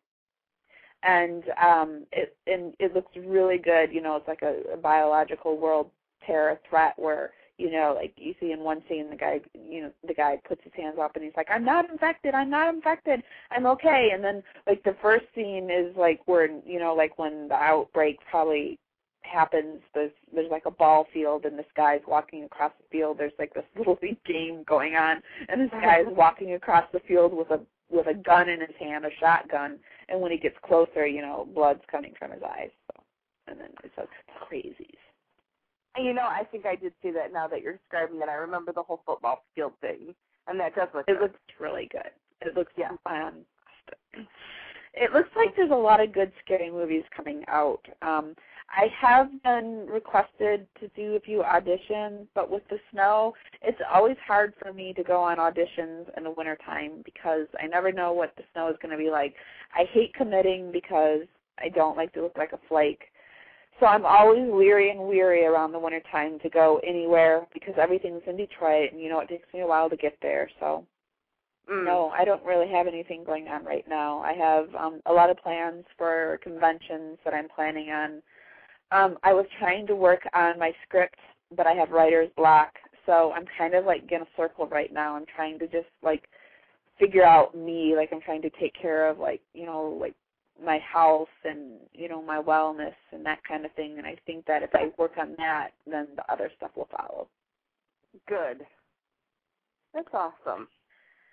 And um it and it looks really good you know it's like a, a biological world terror threat where you know like you see in one scene the guy you know the guy puts his hands up and he's like i'm not infected i'm not infected i'm okay. And then like the first scene is like where you know like when the outbreak probably happens there's there's like a ball field and this guy's walking across the field. There's like this little game going on and this guy's walking across the field with a with a gun in his hand a shotgun and when he gets closer you know blood's coming from his eyes so and then it's says crazies You know, I think I did see that now that you're describing it. I remember the whole football field thing, and that does look. it good. looks really good it looks Yeah. fun it looks like there's a lot of good scary movies coming out um I have been requested to do a few auditions, but with the snow, it's always hard for me to go on auditions in the wintertime because I never know what the snow is going to be like. I hate committing because I don't like to look like a flake. So I'm always leery and weary around the wintertime to go anywhere because everything's in Detroit and you know it takes me a while to get there. So Mm. no, I don't really have anything going on right now. I have um a lot of plans for conventions that I'm planning on. Um I was trying to work on my script, but I have writer's block. So I'm kind of like in a circle right now. I'm trying to just like figure out me, like I'm trying to take care of like, you know, like my health and, you know, my wellness and that kind of thing and I think that if I work on that, then the other stuff will follow. Good. That's awesome.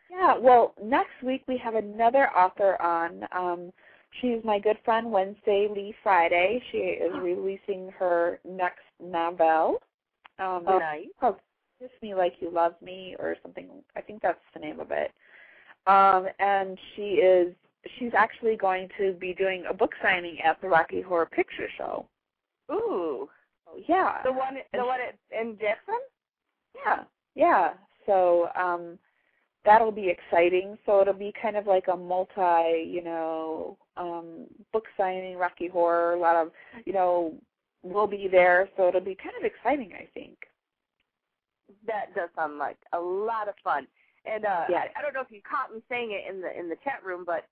Yeah, well, next week we have another author on. Um, she's my good friend Wednesday Lee Friday. She is releasing her next novel. Um, Oh, nice. Kiss Me Like You Love Me or something. I think that's the name of it. Um, and she is she's actually going to be doing a book signing at the Rocky Horror Picture Show. Ooh. Oh, yeah. The one, the one in Jackson. Yeah, yeah. So um that'll be exciting. So it'll be kind of like a multi, you know, um book signing, Rocky Horror, a lot of, you know, we'll be there, so it'll be kind of exciting, I think. That does sound like a lot of fun. And uh Yeah. I, I don't know if you caught me saying it in the in the chat room, but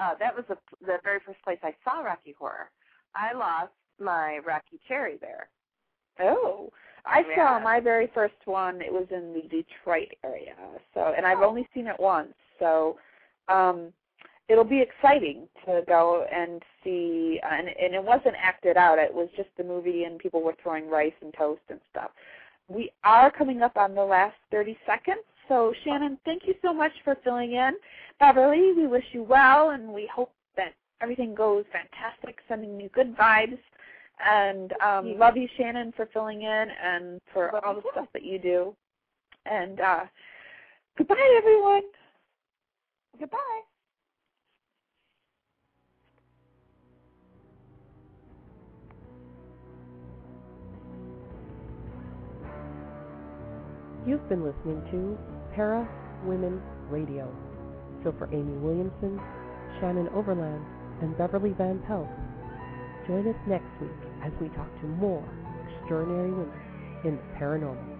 uh that was the the very first place I saw Rocky Horror. I lost my Rocky Cherry there. Oh. I Yeah. saw my very first one, it was in the Detroit area. So and I've Oh. only seen it once. So um it'll be exciting to go and see and and it wasn't acted out. It was just the movie and people were throwing rice and toast and stuff. We are coming up on the last 30 seconds so shannon thank you so much for filling in. Beverly we wish you well and we hope that everything goes fantastic sending you good vibes. And um you. love you shannon for filling in and for Love all the stuff that you do. And uh goodbye everyone. Goodbye. You've been listening to Para Women Radio. So for Amy Williamson, Shannon Overland, and Beverly Van Pelt, Join us next week as we talk to more extraordinary women in the paranormal.